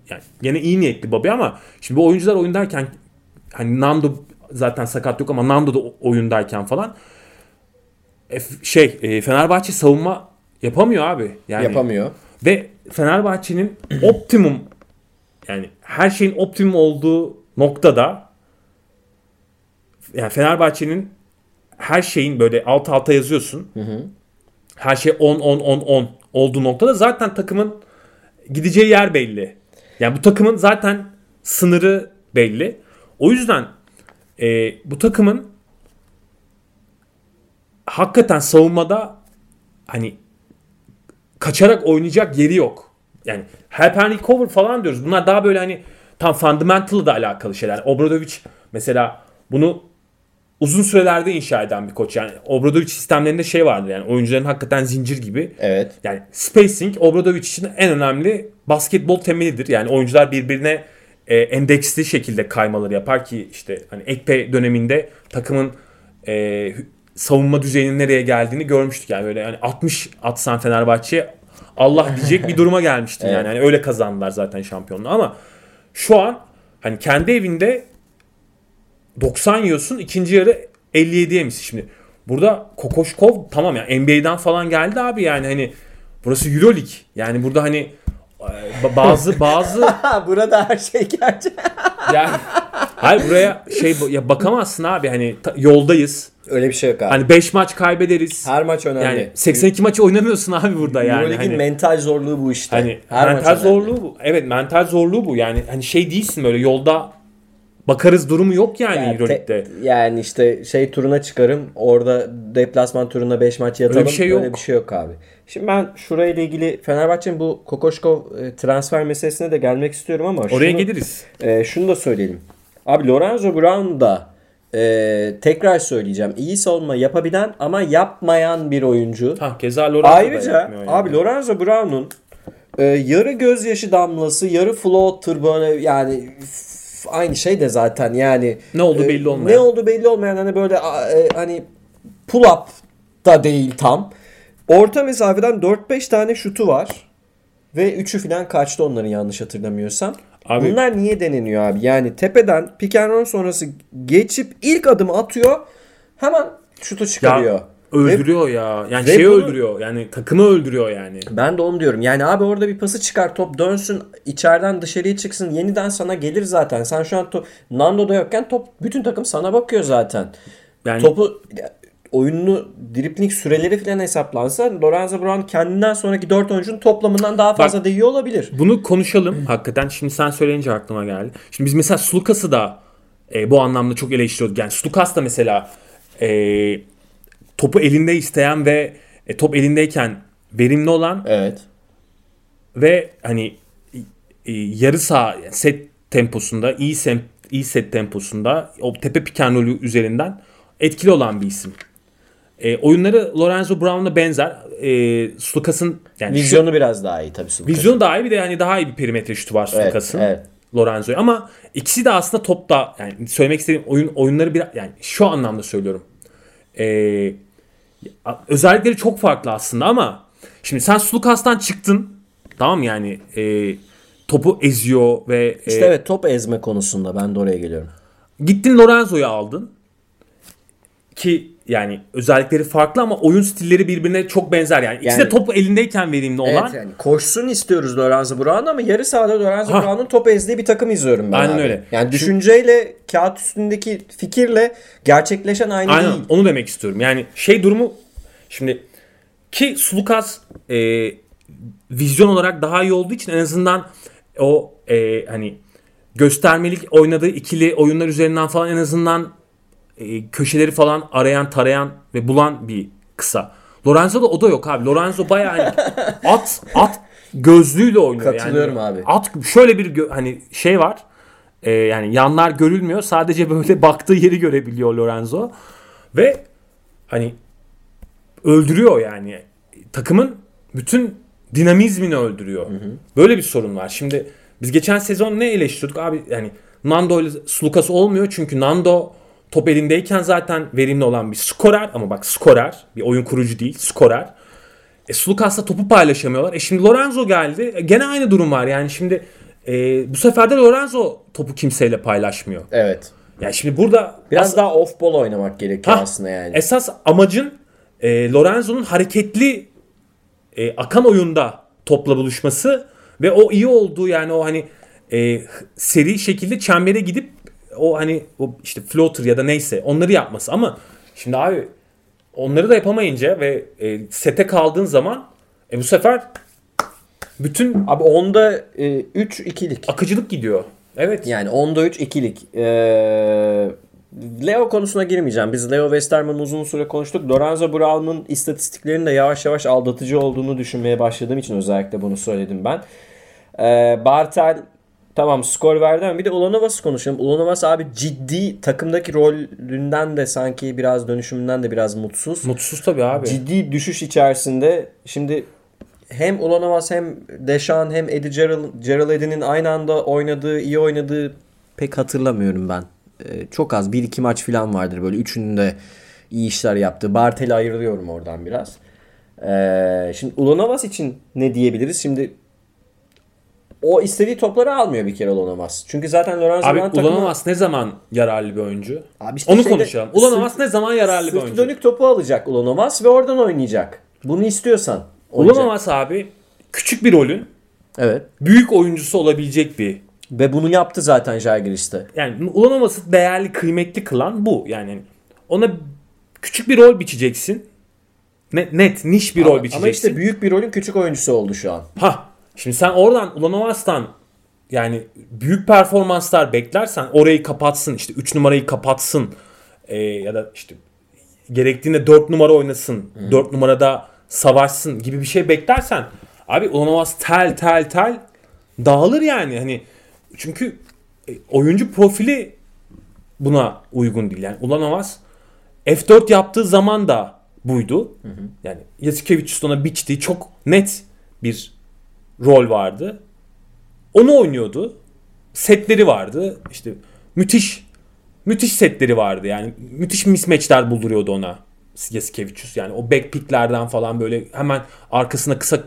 yani yine iyi niyetli Bobby ama şimdi bu oyuncular oyundayken hani Nando zaten sakat yok ama Nando da oyundayken falan e, şey e, Fenerbahçe savunma yapamıyor abi. Yani Yapamıyor. ve Fenerbahçe'nin optimum yani her şeyin optimum olduğu noktada yani Fenerbahçe'nin her şeyin böyle alt alta yazıyorsun. Her şey 10 10 10 10 olduğu noktada zaten takımın gideceği yer belli. Yani bu takımın zaten sınırı belli. O yüzden e, bu takımın hakikaten savunmada hani kaçarak oynayacak yeri yok. Yani help and recover falan diyoruz. Bunlar daha böyle hani tam fundamental'la da alakalı şeyler. Obradovic mesela bunu uzun sürelerde inşa eden bir koç. Yani Obradovic sistemlerinde şey vardır yani oyuncuların hakikaten zincir gibi. Evet. Yani spacing Obradovic için en önemli basketbol temelidir. Yani oyuncular birbirine e, endeksli şekilde kaymaları yapar ki işte hani Ekpe döneminde takımın e, savunma düzeyinin nereye geldiğini görmüştük. Yani böyle hani 60 atsan Fenerbahçe Allah diyecek bir duruma gelmişti yani. Hani öyle kazandılar zaten şampiyonluğu ama şu an hani kendi evinde 90 yiyorsun ikinci yarı 57 yemişsin şimdi. Burada Kokoşkov tamam ya NBA'den falan geldi abi yani hani burası Euroleague. Yani burada hani e, ba- bazı bazı burada her şey gerçek. yani hayır buraya şey ya bakamazsın abi hani ta- yoldayız. Öyle bir şey yok abi. Hani 5 maç kaybederiz. her maç önemli. yani 82 maçı oynamıyorsun abi burada yani. Euroleague'in Hani, mental zorluğu bu işte. hani her mental maç önemli. zorluğu bu. Evet mental zorluğu bu. Yani hani şey değilsin böyle yolda bakarız durumu yok yani, Yani, Euroleague'de. yani işte şey turuna çıkarım. Orada deplasman turuna 5 maç yatalım. Öyle bir şey yok. Öyle bir şey yok abi. Şimdi ben şurayla ilgili Fenerbahçe'nin bu Kokoşkov e, transfer meselesine de gelmek istiyorum ama Oraya şunu, geliriz. e, şunu da söyleyelim. Abi Lorenzo Brown da e, tekrar söyleyeceğim. iyi savunma yapabilen ama yapmayan bir oyuncu. Ha keza Lorenzo da Ayrıca yapmıyor yani. abi Lorenzo Brown'un e, yarı gözyaşı damlası, yarı floater böyle yani aynı şey de zaten yani Ne oldu e, belli olmayan. Ne oldu belli olmayan hani böyle e, hani pull up da değil tam. Orta mesafeden 4-5 tane şutu var. Ve 3'ü falan kaçtı onların yanlış hatırlamıyorsam. Abi- Bunlar niye deneniyor abi? Yani tepeden pick and roll sonrası geçip ilk adımı atıyor. Hemen şutu çıkarıyor. Ya öldürüyor ya. Yani ve şeyi bunu- öldürüyor. Yani takımı öldürüyor yani. Ben de onu diyorum. Yani abi orada bir pası çıkar top dönsün içeriden dışarıya çıksın yeniden sana gelir zaten. Sen şu an top, Nando'da yokken top bütün takım sana bakıyor zaten. Yani Topu oyununu dripling süreleri falan hesaplansa Lorenzo Brown kendinden sonraki 4 oyuncunun toplamından daha fazla değiyor olabilir. bunu konuşalım hakikaten. Şimdi sen söyleyince aklıma geldi. Şimdi biz mesela Sulukas'ı da e, bu anlamda çok eleştiriyorduk. Yani Sulukas da mesela e, topu elinde isteyen ve e, top elindeyken verimli olan Evet. ve hani e, yarı sağ yani set temposunda iyi set, iyi set temposunda o tepe roll'ü üzerinden etkili olan bir isim. E, oyunları Lorenzo Brown'la benzer. E, Sulukas'ın yani şu- Vizyonu biraz daha iyi tabii. Sulukas'ın. Vizyonu daha iyi bir de yani daha iyi bir perimetre şutu var Evet, Sulukas'ın. evet. Lorenzo'yu ama ikisi de aslında topta yani söylemek istediğim oyun oyunları bir yani şu anlamda söylüyorum. Ee, özellikleri çok farklı aslında ama Şimdi sen Sulukas'tan çıktın. Tamam yani e, topu eziyor ve İşte e, evet top ezme konusunda ben de oraya geliyorum. gittin Lorenzo'yu aldın. Ki yani özellikleri farklı ama oyun stilleri birbirine çok benzer yani. İkisi Yani- de top elindeyken verimli olan. Evet yani koşsun istiyoruz Lorenzo Brown ama yarı sahada Lorenzo. Brown'un top ezdiği bir takım izliyorum ben Aynen abi. öyle. Yani Şu- düşünceyle kağıt üstündeki fikirle gerçekleşen aynı Aynen değil. onu demek istiyorum. Yani şey durumu şimdi ki Sulukas e, vizyon olarak daha iyi olduğu için en azından o e, hani göstermelik oynadığı ikili oyunlar üzerinden falan en azından e, köşeleri falan arayan, tarayan ve bulan bir kısa. Lorenzo'da o da yok abi. Lorenzo bayağı hani at at gözlüğüyle oynuyor. Katılıyorum yani. abi. At şöyle bir gö- hani şey var. E, yani yanlar görülmüyor. Sadece böyle baktığı yeri görebiliyor Lorenzo. Ve hani öldürüyor yani. Takımın bütün dinamizmini öldürüyor. Böyle bir sorun var. Şimdi biz geçen sezon ne eleştirdik abi yani Nando ile Sulukas olmuyor çünkü Nando top elindeyken zaten verimli olan bir skorer ama bak skorer bir oyun kurucu değil skorer. E, Sulukas'la topu paylaşamıyorlar. E şimdi Lorenzo geldi. E, gene aynı durum var. Yani şimdi e, bu sefer de Lorenzo topu kimseyle paylaşmıyor. Evet. Yani şimdi burada Biraz as- daha off ball oynamak gerekiyor Ha, aslında yani. Esas amacın e, Lorenzo'nun hareketli e, akan oyunda topla buluşması ve o iyi olduğu yani o hani e, seri şekilde çembere gidip o hani o işte floater ya da neyse onları yapması ama şimdi abi onları da yapamayınca ve e, sete kaldığın zaman e, bu sefer bütün Abi onda e, 3 ikilik. akıcılık gidiyor. Evet. Yani onda 3 ikilik. Ee, Leo konusuna girmeyeceğim. Biz Leo Westerman'ı uzun süre konuştuk. Lorenzo Brown'un istatistiklerinin de yavaş yavaş aldatıcı olduğunu düşünmeye başladığım için özellikle bunu söyledim ben. Ee, Bartel tamam skor verdi ama bir de Ulanovas'ı konuşalım. Ulanovas abi ciddi takımdaki rolünden de sanki biraz dönüşümünden de biraz mutsuz. Mutsuz tabii abi. Ciddi düşüş içerisinde. Şimdi hem Ulanovas hem Deşan hem Eddie Gerald, Eddie'nin aynı anda oynadığı, iyi oynadığı pek hatırlamıyorum ben. Ee, çok az. Bir iki maç falan vardır böyle. Üçünün de iyi işler yaptı. Bartel'i ayırıyorum oradan biraz. Ee, şimdi Ulanovas için ne diyebiliriz? Şimdi o istediği topları almıyor bir kere Ulanovas. Çünkü zaten Lorenzo Abi Brown takımı- Ulanovas ne zaman yararlı bir oyuncu? Abi işte Onu şeyde- konuşalım. Ulanovas ne zaman yararlı bir oyuncu? dönük topu alacak Ulanovas ve oradan oynayacak. Bunu istiyorsan. Ulanovas abi küçük bir rolün Evet. büyük oyuncusu olabilecek bir Ve bunu yaptı zaten Žalgiris'te. yani Ulanovas'ı değerli kıymetli kılan bu. Yani ona küçük bir rol biçeceksin. Net, net niş bir rol Ama, biçeceksin. ama işte büyük bir rolün küçük oyuncusu oldu şu an. Ha şimdi sen oradan Ulanovas'tan yani büyük performanslar beklersen orayı kapatsın işte 3 numarayı kapatsın e, ya da işte gerektiğinde 4 numara oynasın 4 numarada savaşsın gibi bir şey beklersen abi Ulanovas tel tel tel dağılır yani. Hani çünkü e, oyuncu profili buna uygun değil. Yani Ulanovas F4 yaptığı zaman da buydu. Yani Yasikevicius ona biçtiği çok net bir rol vardı. Onu oynuyordu. Setleri vardı. İşte müthiş müthiş setleri vardı. Yani müthiş mismatchler bulduruyordu ona Yasikevicius. Yani o back picklerden falan böyle hemen arkasına kısa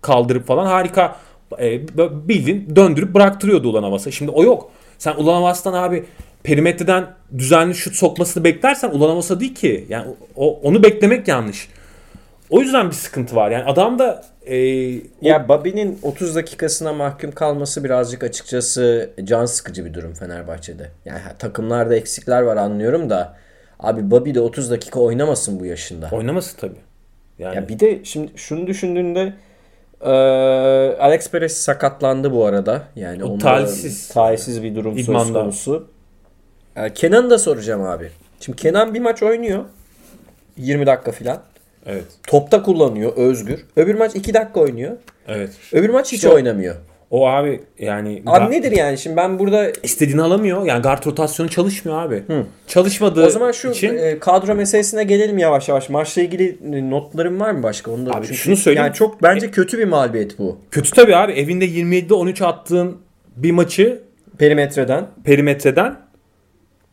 kaldırıp falan harika e, bildiğin döndürüp bıraktırıyordu Ulan Havas'a. Şimdi o yok. Sen Ulan Havas'tan abi perimetreden düzenli şut sokmasını beklersen Ulan Havas'a değil ki. Yani o, onu beklemek yanlış. O yüzden bir sıkıntı var. Yani adam da e, Ya Bobby'nin 30 dakikasına mahkum kalması birazcık açıkçası can sıkıcı bir durum Fenerbahçe'de. Yani takımlarda eksikler var anlıyorum da abi Bobby de 30 dakika oynamasın bu yaşında. oynaması tabii. Yani Ya bir de şimdi şunu düşündüğünde eee, Alex Perez sakatlandı bu arada. Yani O talihsiz. talihsiz bir durum söz İdmanda. konusu. Ee, Kenan'ı da soracağım abi. Şimdi Kenan bir maç oynuyor. 20 dakika filan. Evet. Topta kullanıyor özgür. Öbür maç 2 dakika oynuyor. Evet. Öbür maç hiç İşte- oynamıyor. O abi yani Abi nedir yani şimdi ben burada istediğini alamıyor. Yani guard rotasyonu çalışmıyor abi. Çalışmadığı o zaman şu için e, kadro meselesine gelelim yavaş yavaş. Maçla ilgili e, notların var mı başka? Onu da Abi çünkü- şunu söyleyeyim. Yani çok bence kötü bir mağlubiyet bu. kötü tabii abi. Evinde 27'de 13 attığın bir maçı Perimetreden perimetreden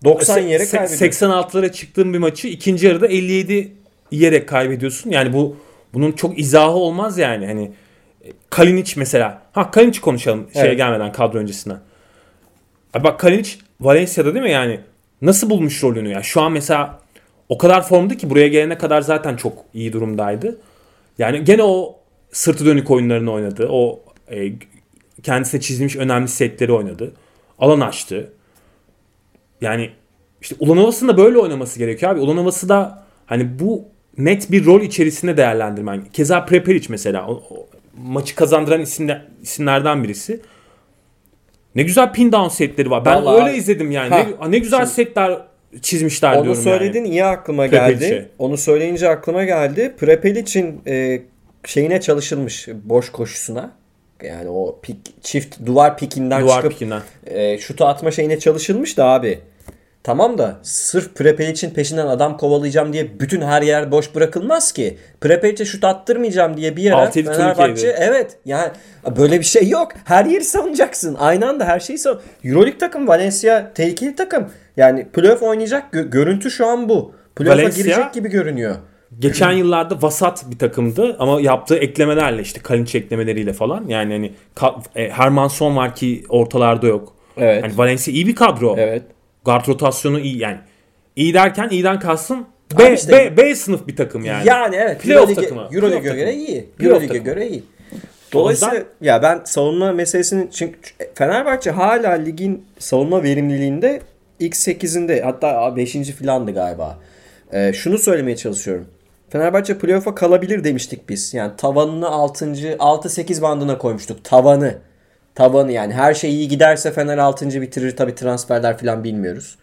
90 se- yere se- kaybediyor. 86'lara çıktığın bir maçı ikinci yarıda 57 yiyerek kaybediyorsun. Yani bu bunun çok izahı olmaz yani. Hani e, Kalinic mesela. Ha Kalinic konuşalım şeye Evet. gelmeden kadro öncesinden. Abi bak Kalinic Valencia'da değil mi yani? Nasıl bulmuş rolünü ya? Şu an mesela o kadar formda ki buraya gelene kadar zaten çok iyi durumdaydı. Yani gene o sırtı dönük oyunlarını oynadı. O e, kendisine çizilmiş önemli setleri oynadı. Alan açtı. Yani işte Ulan Ovası'nın da böyle oynaması gerekiyor abi. Ulan Ovası da hani bu net bir rol içerisinde değerlendirmen. Keza Prepelic mesela o, o maçı kazandıran isimler, isimlerden birisi. Ne güzel pin down setleri var. Ben Vallahi- öyle izledim yani. Ha, ne, ne güzel şimdi- setler çizmişler Onu diyorum söyledin yani. iyi aklıma Prepelic'e. geldi. Onu söyleyince aklıma geldi. Prepelic'in e, şeyine çalışılmış boş koşusuna. Yani o pik, çift duvar pikinden Duvar çıkıp pikinden. e, şutu atma şeyine çalışılmış da abi. Tamam da sırf Prepelic'in peşinden adam kovalayacağım diye bütün her yer boş bırakılmaz ki. Prepelic'e şut attırmayacağım diye bir yere Fenerbahçe evet yani böyle bir şey yok. Her yeri savunacaksın. Aynı anda her şeyi savun. Euroleague takım Valencia tehlikeli takım. Yani playoff oynayacak gö- görüntü şu an bu. Playoff'a Valencia- girecek gibi görünüyor. Geçen yıllarda vasat bir takımdı ama yaptığı eklemelerle işte Kalinic eklemeleriyle falan yani hani e, Hermanson var ki ortalarda yok. Evet. Hani Valencia iyi bir kadro. Evet. Guard rotasyonu iyi yani. İyi derken iyiden kastım B, Abi işte- B, B sınıf bir takım yani. Yani, evet. Playoff Euroleague'e- takımı. Euroleague'e göre iyi. Euroleague'e göre iyi. Dolayısıyla yüzden- ya ben savunma meselesini çünkü Fenerbahçe hala ligin savunma verimliliğinde ilk 8'inde hatta 5. filandı galiba. Ee, şunu söylemeye çalışıyorum. Fenerbahçe playoff'a kalabilir demiştik biz. Yani tavanını 6. 6-8 bandına koymuştuk. Tavanı. Tavanı yani her şey iyi giderse Fener 6. bitirir. Tabi transferler falan bilmiyoruz.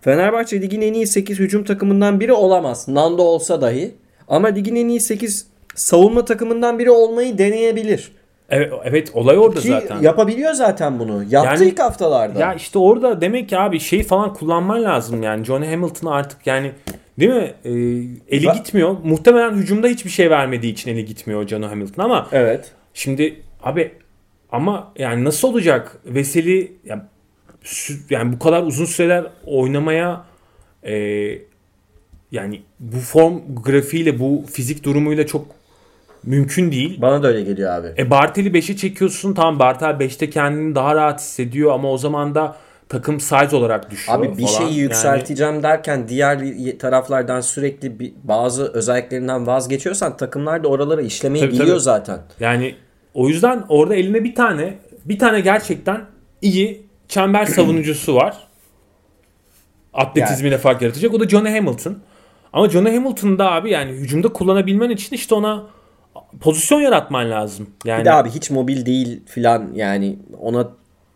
Fenerbahçe ligin en iyi 8 hücum takımından biri olamaz. Nando olsa dahi. Ama ligin en iyi 8 savunma takımından biri olmayı deneyebilir. Evet, evet olay orada Ki zaten. yapabiliyor zaten bunu. Yaptı Yani- ilk haftalarda. Ya işte orada demek ki abi şey falan kullanman lazım yani. Johnny Hamilton'ı artık yani değil mi? Ee, eli Ba- gitmiyor. Muhtemelen hücumda hiçbir şey vermediği için eli gitmiyor Johnny Hamilton ama Evet. Şimdi abi ama yani nasıl olacak? Veseli ya, sü- yani bu kadar uzun süreler oynamaya e, yani bu form grafiğiyle bu fizik durumuyla çok mümkün değil. Bana da öyle geliyor abi. E Bartel'i 5'e çekiyorsun. Tamam Bartel 5'te kendini daha rahat hissediyor ama o zaman da takım size olarak düşüyor Abi bir falan. şeyi Yani- yükselteceğim derken diğer taraflardan sürekli bir, bazı özelliklerinden vazgeçiyorsan takımlar da oralara işlemeyi Tabii, biliyor tabii. zaten. Yani o yüzden orada eline bir tane bir tane gerçekten iyi çember savunucusu var. Atletizmiyle fark yaratacak. O da Johnny Hamilton. Ama Johnny Hamilton'da abi yani hücumda kullanabilmen için işte ona pozisyon yaratman lazım. Yani Bir de abi hiç mobil değil filan yani ona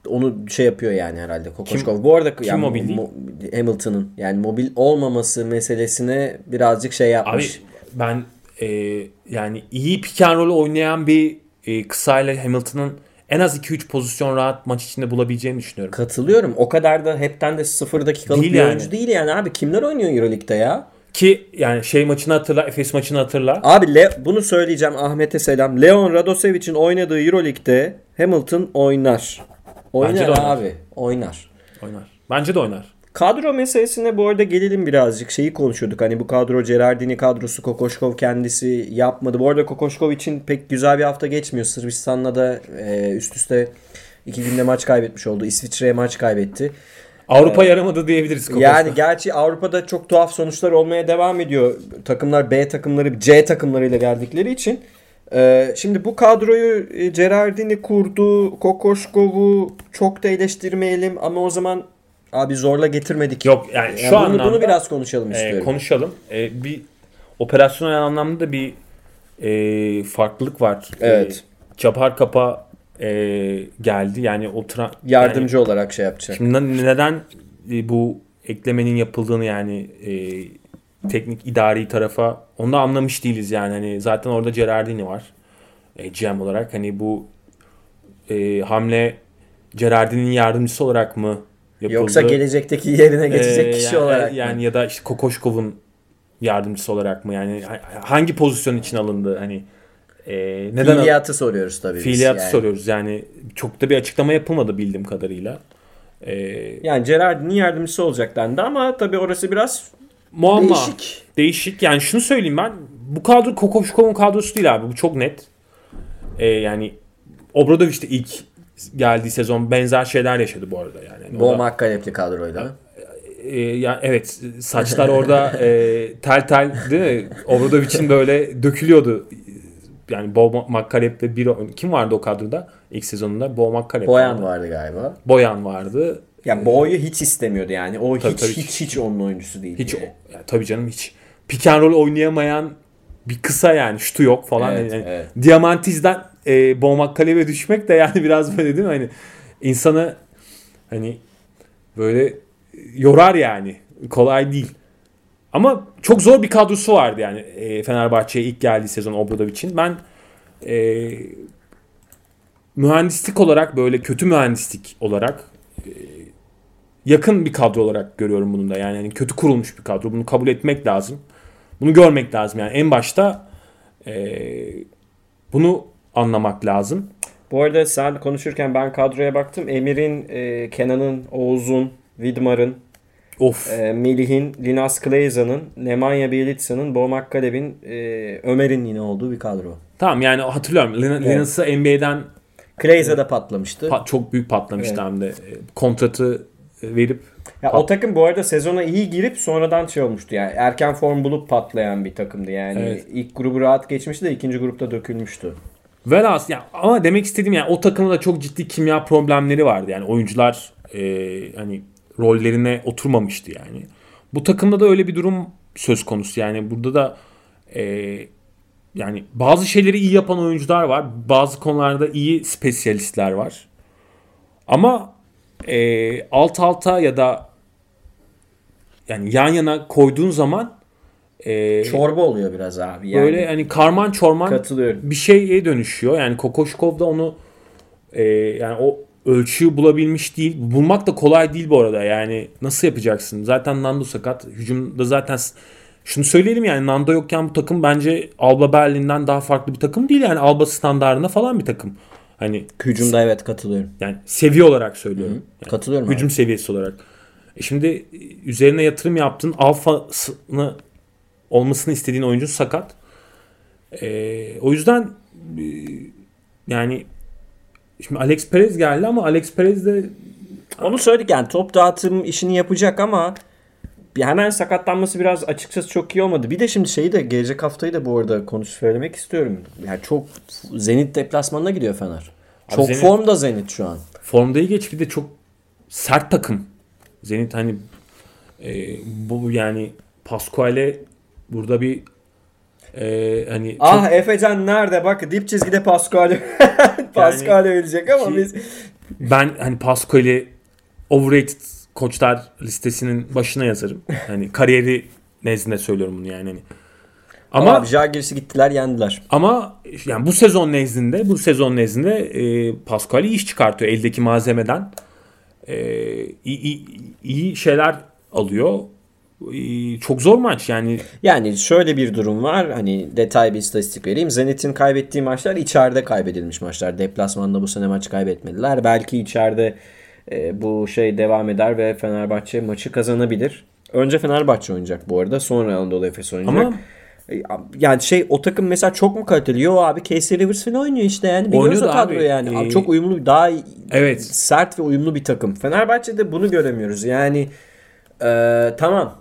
onu şey yapıyor yani herhalde Kokoşkov. Bu arada yani mobil mo- Hamilton'ın yani mobil olmaması meselesine birazcık şey abi yapmış. ben e, yani iyi pick and roll oynayan bir e, kısayla Hamilton'ın en az 2-3 pozisyon rahat maç içinde bulabileceğini düşünüyorum. Katılıyorum. O kadar da hepten de sıfır dakikalık Değil bir yani. oyuncu değil yani abi. Kimler oynuyor Euroleague'de ya? Ki yani şey maçını hatırla, Efes maçını hatırla. Abi Le bunu söyleyeceğim Ahmet'e selam. Leon Radosevic'in oynadığı Euroleague'de Hamilton oynar. Oynar, Bence de oynar. abi. Oynar. Oynar. Bence de oynar. Kadro meselesine bu arada gelelim birazcık. Şeyi konuşuyorduk. Hani bu kadro Gerardini kadrosu Kokoşkov kendisi yapmadı. Bu arada Kokoşkov için pek güzel bir hafta geçmiyor. Sırbistan'la da e, üst üste iki günde maç kaybetmiş oldu. İsviçre'ye maç kaybetti. Avrupa yaramadı diyebiliriz. Kokoş'ta. Yani gerçi Avrupa'da çok tuhaf sonuçlar olmaya devam ediyor. Takımlar B takımları C takımlarıyla geldikleri için. Ee, şimdi bu kadroyu e, Gerardini kurdu. Kokoşkov'u çok da eleştirmeyelim ama o zaman abi zorla getirmedik. Yok yani şu Yani bunu, anlamda bunu biraz konuşalım e, istiyorum. konuşalım. E, bir operasyonel anlamda bir e, farklılık var. Evet. E, Cabbar Kapa e, geldi. Yani o tra- Yardımcı olarak şey yapacak. Şimdi ne- neden e, bu eklemenin yapıldığını yani e, teknik idari tarafa onu da anlamış değiliz yani. Hani zaten orada Gerardini var. E, GM olarak hani bu e, hamle Gerardini'nin yardımcısı olarak mı yapıldı? Yoksa gelecekteki yerine geçecek Ee, kişi yani, olarak. mı? yani ya da işte Kokoşkov'un yardımcısı olarak mı yani ha- hangi pozisyon için alındı hani e, neden Fiiliyatı soruyoruz tabii fiiliyatı yani. soruyoruz yani çok da bir açıklama yapılmadı bildiğim kadarıyla. E, Yani Gerardini yardımcısı olacak dendi ama tabii orası biraz muamma. Değişik. Değişik. Yani şunu söyleyeyim ben. Bu kadro Kokoşkov'un kadrosu değil abi. Bu çok net. Ee, yani Obradoviç de ilk geldiği sezon benzer şeyler yaşadı bu arada. Yani. Yani Bo Makkalep'li kadroyla. e, ya evet saçlar orada e, tel tel değil mi? Obradoviç'in böyle dökülüyordu. Yani Bo Makkalep ve bir kim vardı o kadroda ilk sezonunda? Bo Makkalep. Boyan vardı. vardı galiba. Boyan vardı. Ya Bo'yu hiç istemiyordu yani. O Tabii, hiç tabii. hiç hiç onun oyuncusu değil. Hiç o, ya tabii canım hiç pick and roll oynayamayan bir kısa yani şutu yok falan. Evet, Yani evet. Diamantiz'den e, Bo Makkalep'e düşmek de yani biraz böyle değil mi? Hani insanı hani böyle yorar yani. Kolay değil. Ama çok zor bir kadrosu vardı yani e, Fenerbahçe'ye ilk geldiği sezon Obradovic'in. Ben e, mühendislik olarak böyle kötü mühendislik olarak e, yakın bir kadro olarak görüyorum bunu da. Yani hani kötü kurulmuş bir kadro. Bunu kabul etmek lazım. Bunu görmek lazım. Yani en başta e, bunu anlamak lazım. Bu arada sen konuşurken ben kadroya baktım. Emir'in, e, Kenan'ın, Oğuz'un, Vidmar'ın, Of. e, Melih'in, Linas Kleyza'nın, Nemanja Bjelitza'nın, Bo Makkalep'in, e, Ömer'in yine olduğu bir kadro. Tamam yani hatırlıyorum. Lin- Evet. NBA'den Kleyza da patlamıştı. pa- çok büyük patlamıştı Evet. hem de. E, Kontratı verip Ya o takım bu arada sezona iyi girip sonradan şey olmuştu yani erken form bulup patlayan bir takımdı yani. Evet. ilk grubu rahat geçmişti de ikinci grupta dökülmüştü. Velhas ya ama demek istediğim yani o takımda da çok ciddi kimya problemleri vardı. Yani oyuncular e, hani rollerine oturmamıştı yani. Bu takımda da öyle bir durum söz konusu. Yani burada da e, yani bazı şeyleri iyi yapan oyuncular var. Bazı konularda iyi spesyalistler var. Ama e, alt alta ya da yani yan yana koyduğun zaman e, Çorba oluyor biraz abi yani. böyle hani karman çorman Katılıyorum. bir şeye dönüşüyor. Yani Kokoşkov da onu e, yani o ölçüyü bulabilmiş değil. Bulmak da kolay değil bu arada. Yani nasıl yapacaksın? Zaten Nando sakat. Hücumda zaten şunu söyleyelim yani Nando yokken bu takım bence Alba Berlin'den daha farklı bir takım değil. Yani Alba standartına falan bir takım. Hani Hücumda evet katılıyorum. yani seviye olarak söylüyorum. Yani Katılıyorum. hücum seviyesi olarak. E şimdi üzerine yatırım yaptın. Alfasını olmasını istediğin oyuncu sakat. E, o yüzden e, yani şimdi Alex Perez geldi ama Alex Perez de. Onu söyledik yani top dağıtım işini yapacak ama hemen sakatlanması biraz açıkçası çok iyi olmadı. Bir de şimdi şeyi de gelecek haftayı da bu arada konuş söylemek istiyorum. Yani çok Zenit deplasmanına gidiyor Fener. Abi Çok Zenit- formda Zenit şu an. formdayı geç bir de çok sert takım. Zenit hani e, bu yani Pasquale burada bir e, hani çok- Ah Efecan nerede? Bak dip çizgide Pascal Pascal ölecek ama Ki- biz Ben hani Pascal'i overrated koçlar listesinin başına yazarım. Hani kariyeri nezdinde söylüyorum bunu yani. Hani. ama abi gittiler yendiler. ama yani bu sezon nezdinde bu sezon nezdinde e, Pascal iyi iş çıkartıyor eldeki malzemeden. E, iyi, iyi, iyi şeyler alıyor. Çok zor maç yani. Yani şöyle bir durum var. Hani detay bir istatistik vereyim. Zenit'in kaybettiği maçlar içeride kaybedilmiş maçlar. Deplasmanda bu sene maç kaybetmediler. Belki içeride e, bu şey devam eder ve Fenerbahçe maçı kazanabilir. Önce Fenerbahçe oynayacak bu arada. Sonra Anadolu Efes oynayacak. Ama E, Yani şey o takım mesela çok mu kaliteli? Yo abi Casey Rivers falan oynuyor işte yani. Biliyoruz o abi. yani. Abi Ee, çok uyumlu daha Evet. sert ve uyumlu bir takım. Fenerbahçe'de bunu göremiyoruz. Yani e, tamam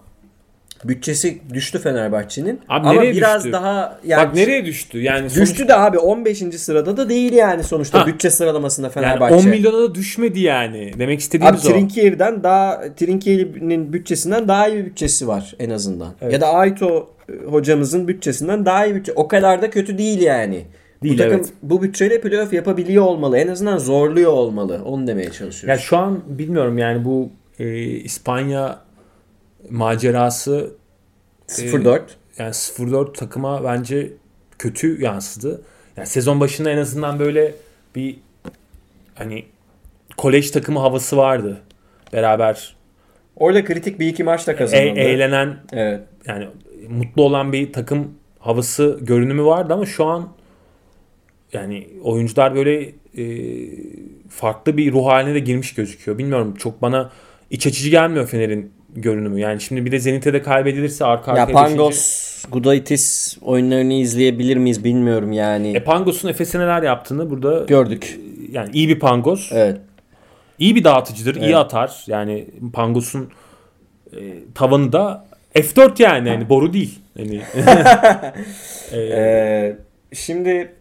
bütçesi düştü Fenerbahçe'nin. Abi Ama nereye biraz düştü? daha yani bak nereye düştü? Yani düştü de abi 15. sırada da değil yani sonuçta Ha. bütçe sıralamasında yani Fenerbahçe. 10 milyona da düşmedi yani. Demek Abi istediğimiz o. Trinkier'den daha Trinkier'in bütçesinden daha iyi bir bütçesi var en azından. Evet. Ya da Aito e, hocamızın bütçesinden daha iyi bütçe. O kadar da kötü değil yani. Değil, bu takım evet. bu bütçeyle playoff yapabiliyor olmalı. En azından zorluyor olmalı. Onu demeye çalışıyoruz. Ya şu an bilmiyorum yani bu e, İspanya macerası 0-4. yani 0-4 takıma bence kötü yansıdı. Yani sezon başında en azından böyle bir hani kolej takımı havası vardı. Beraber Orada kritik bir iki maçta e- kazanıldı. eğlenen Evet. yani mutlu olan bir takım havası görünümü vardı ama şu an yani oyuncular böyle e, farklı bir ruh haline de girmiş gözüküyor. Bilmiyorum çok bana iç açıcı gelmiyor Fener'in görünümü. Yani şimdi bir de Zenit'e de kaybedilirse arka Ya arkaya beşinci- Pangos, Gudaitis oyunlarını izleyebilir miyiz bilmiyorum yani. E Pangos'un Efes'e neler yaptığını burada Gördük. yani iyi bir Pangos. Evet. iyi bir dağıtıcıdır, iyi Evet. atar. Yani Pangos'un e, tavanı da F4 yani hani boru değil. Hani e, Ee, şimdi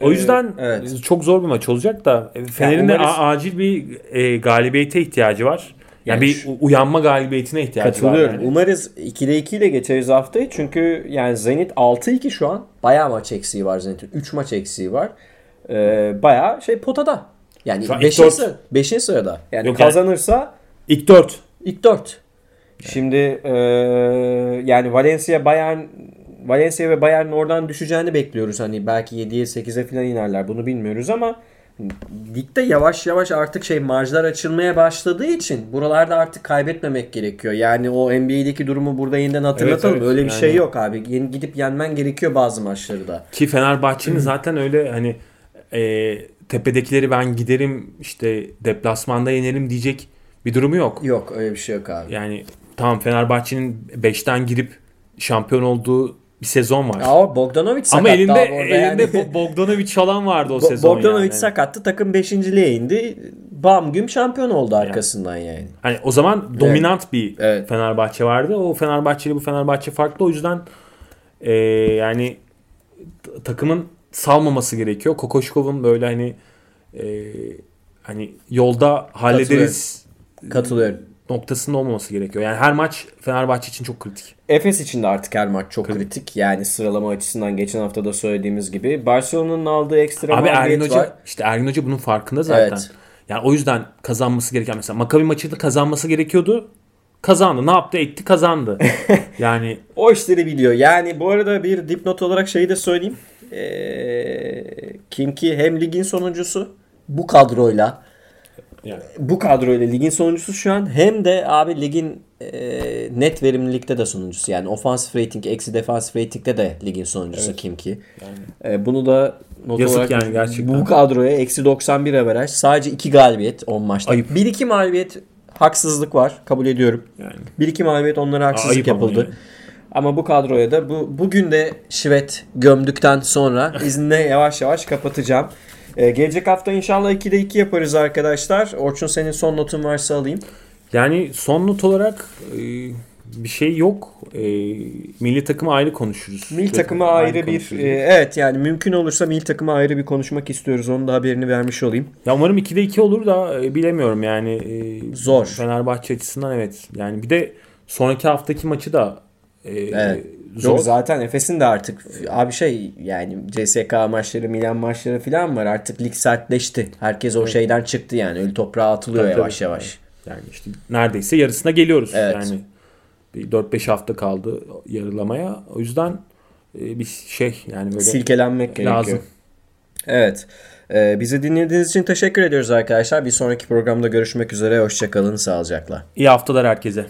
o yüzden Ee, evet. çok zor bir maç olacak da e, Fener'in de umarız- a- acil bir e, galibiyete ihtiyacı var. Yani, Yani bir uyanma galibiyetine ihtiyacı Katılıyorum. var. Yani. Umarız 2'de 2 ile geçeriz haftayı. Çünkü yani Zenit 6-2 şu an. Bayağı maç eksiği var Zenit'in. 3 maç eksiği var. Ee, bayağı şey potada. Yani Şu an 5. ilk dört. sıra, beşinci sırada. Yani Yok yani- kazanırsa İlk 4. ilk 4. Şimdi e, yani Valencia Bayern Valencia ve Bayern'in oradan düşeceğini bekliyoruz. Hani belki 7'ye 8'e falan inerler. Bunu bilmiyoruz ama ligde yavaş yavaş artık şey marjlar açılmaya başladığı için buralarda artık kaybetmemek gerekiyor. Yani o NBA'deki durumu burada yeniden hatırlatalım. Evet, evet. Öyle bir Yani- şey yok abi. Yeni gidip yenmen gerekiyor bazı maçları da. Ki Fenerbahçe'nin zaten öyle hani e, tepedekileri ben giderim işte deplasmanda yenerim diyecek bir durumu yok. Yok öyle bir şey yok abi. Yani tamam Fenerbahçe'nin 5'ten girip şampiyon olduğu bir sezon var. Ama Bogdanovic sakat Ama elinde elinde yani. Bo- Bogdanovic falan vardı o Bo- sezon Bogdanovic yani. sakattı. Takım 5.liğe indi. Bam güm şampiyon oldu arkasından yani. Hani o zaman dominant bir Evet. Fenerbahçe vardı. O Fenerbahçe ile bu Fenerbahçe farklı. O yüzden e, yani takımın salmaması gerekiyor. Kokoşkov'un böyle hani e, hani yolda hallederiz Katılıyorum. Noktasında olmaması gerekiyor. Yani her maç Fenerbahçe için çok kritik. Efes için de artık her maç çok kritik. Yani sıralama açısından geçen hafta da söylediğimiz gibi. Barcelona'nın aldığı ekstra Abi Ergin Hoca var. işte Ergin Hoca bunun farkında zaten. Evet. Yani o yüzden kazanması gereken mesela Maccabi maçını kazanması gerekiyordu. Kazandı. Ne yaptı? Etti kazandı. yani O işleri biliyor. Yani bu arada bir dipnot olarak şeyi de söyleyeyim. Ee, kim ki hem ligin sonuncusu bu kadroyla yani bu kadroyla ligin sonuncusu şu an hem de abi ligin e, net verimlilikte de sonuncusu. Yani ofansif rating eksi defansif ratingde de ligin sonuncusu kim ki. E, bunu da not Yazık olarak yani gerçekten. bu kadroya eksi 91 averaj sadece 2 galibiyet 10 maçta. Ayıp. 1-2 mağlubiyet haksızlık var kabul ediyorum. yani 1-2 mağlubiyet onlara haksızlık Ayıp ama yapıldı. yani. Ama bu kadroya da bu bugün de şivet gömdükten sonra izinle yavaş yavaş kapatacağım. Ee, gelecek hafta inşallah 2'de 2 yaparız arkadaşlar. Orçun senin son notun varsa alayım. Yani son not olarak e, bir şey yok. E, milli takımı ayrı konuşuruz. Milli takıma ayrı bir konuşuruz. e, evet yani mümkün olursa milli takıma ayrı bir konuşmak istiyoruz. Onun da haberini vermiş olayım. Ya umarım 2'de 2 olur da e, bilemiyorum yani. e, Zor. Fenerbahçe açısından evet. Yani bir de sonraki haftaki maçı da e, Evet. Zor. Yok zaten Efes'in de artık abi şey yani CSK maçları, Milan maçları falan var. Artık lig sertleşti. Herkes o şeyden çıktı yani. Ölü toprağa atılıyor Tabii, yavaş tabii. yavaş. Yani işte neredeyse yarısına geliyoruz. Evet. Yani bir 4-5 hafta kaldı yarılamaya. O yüzden e, bir şey yani böyle Silkelenmek gerekiyor. lazım. Evet. Ee, bizi dinlediğiniz için teşekkür ediyoruz arkadaşlar. Bir sonraki programda görüşmek üzere. Hoşçakalın. Sağlıcakla. İyi haftalar herkese.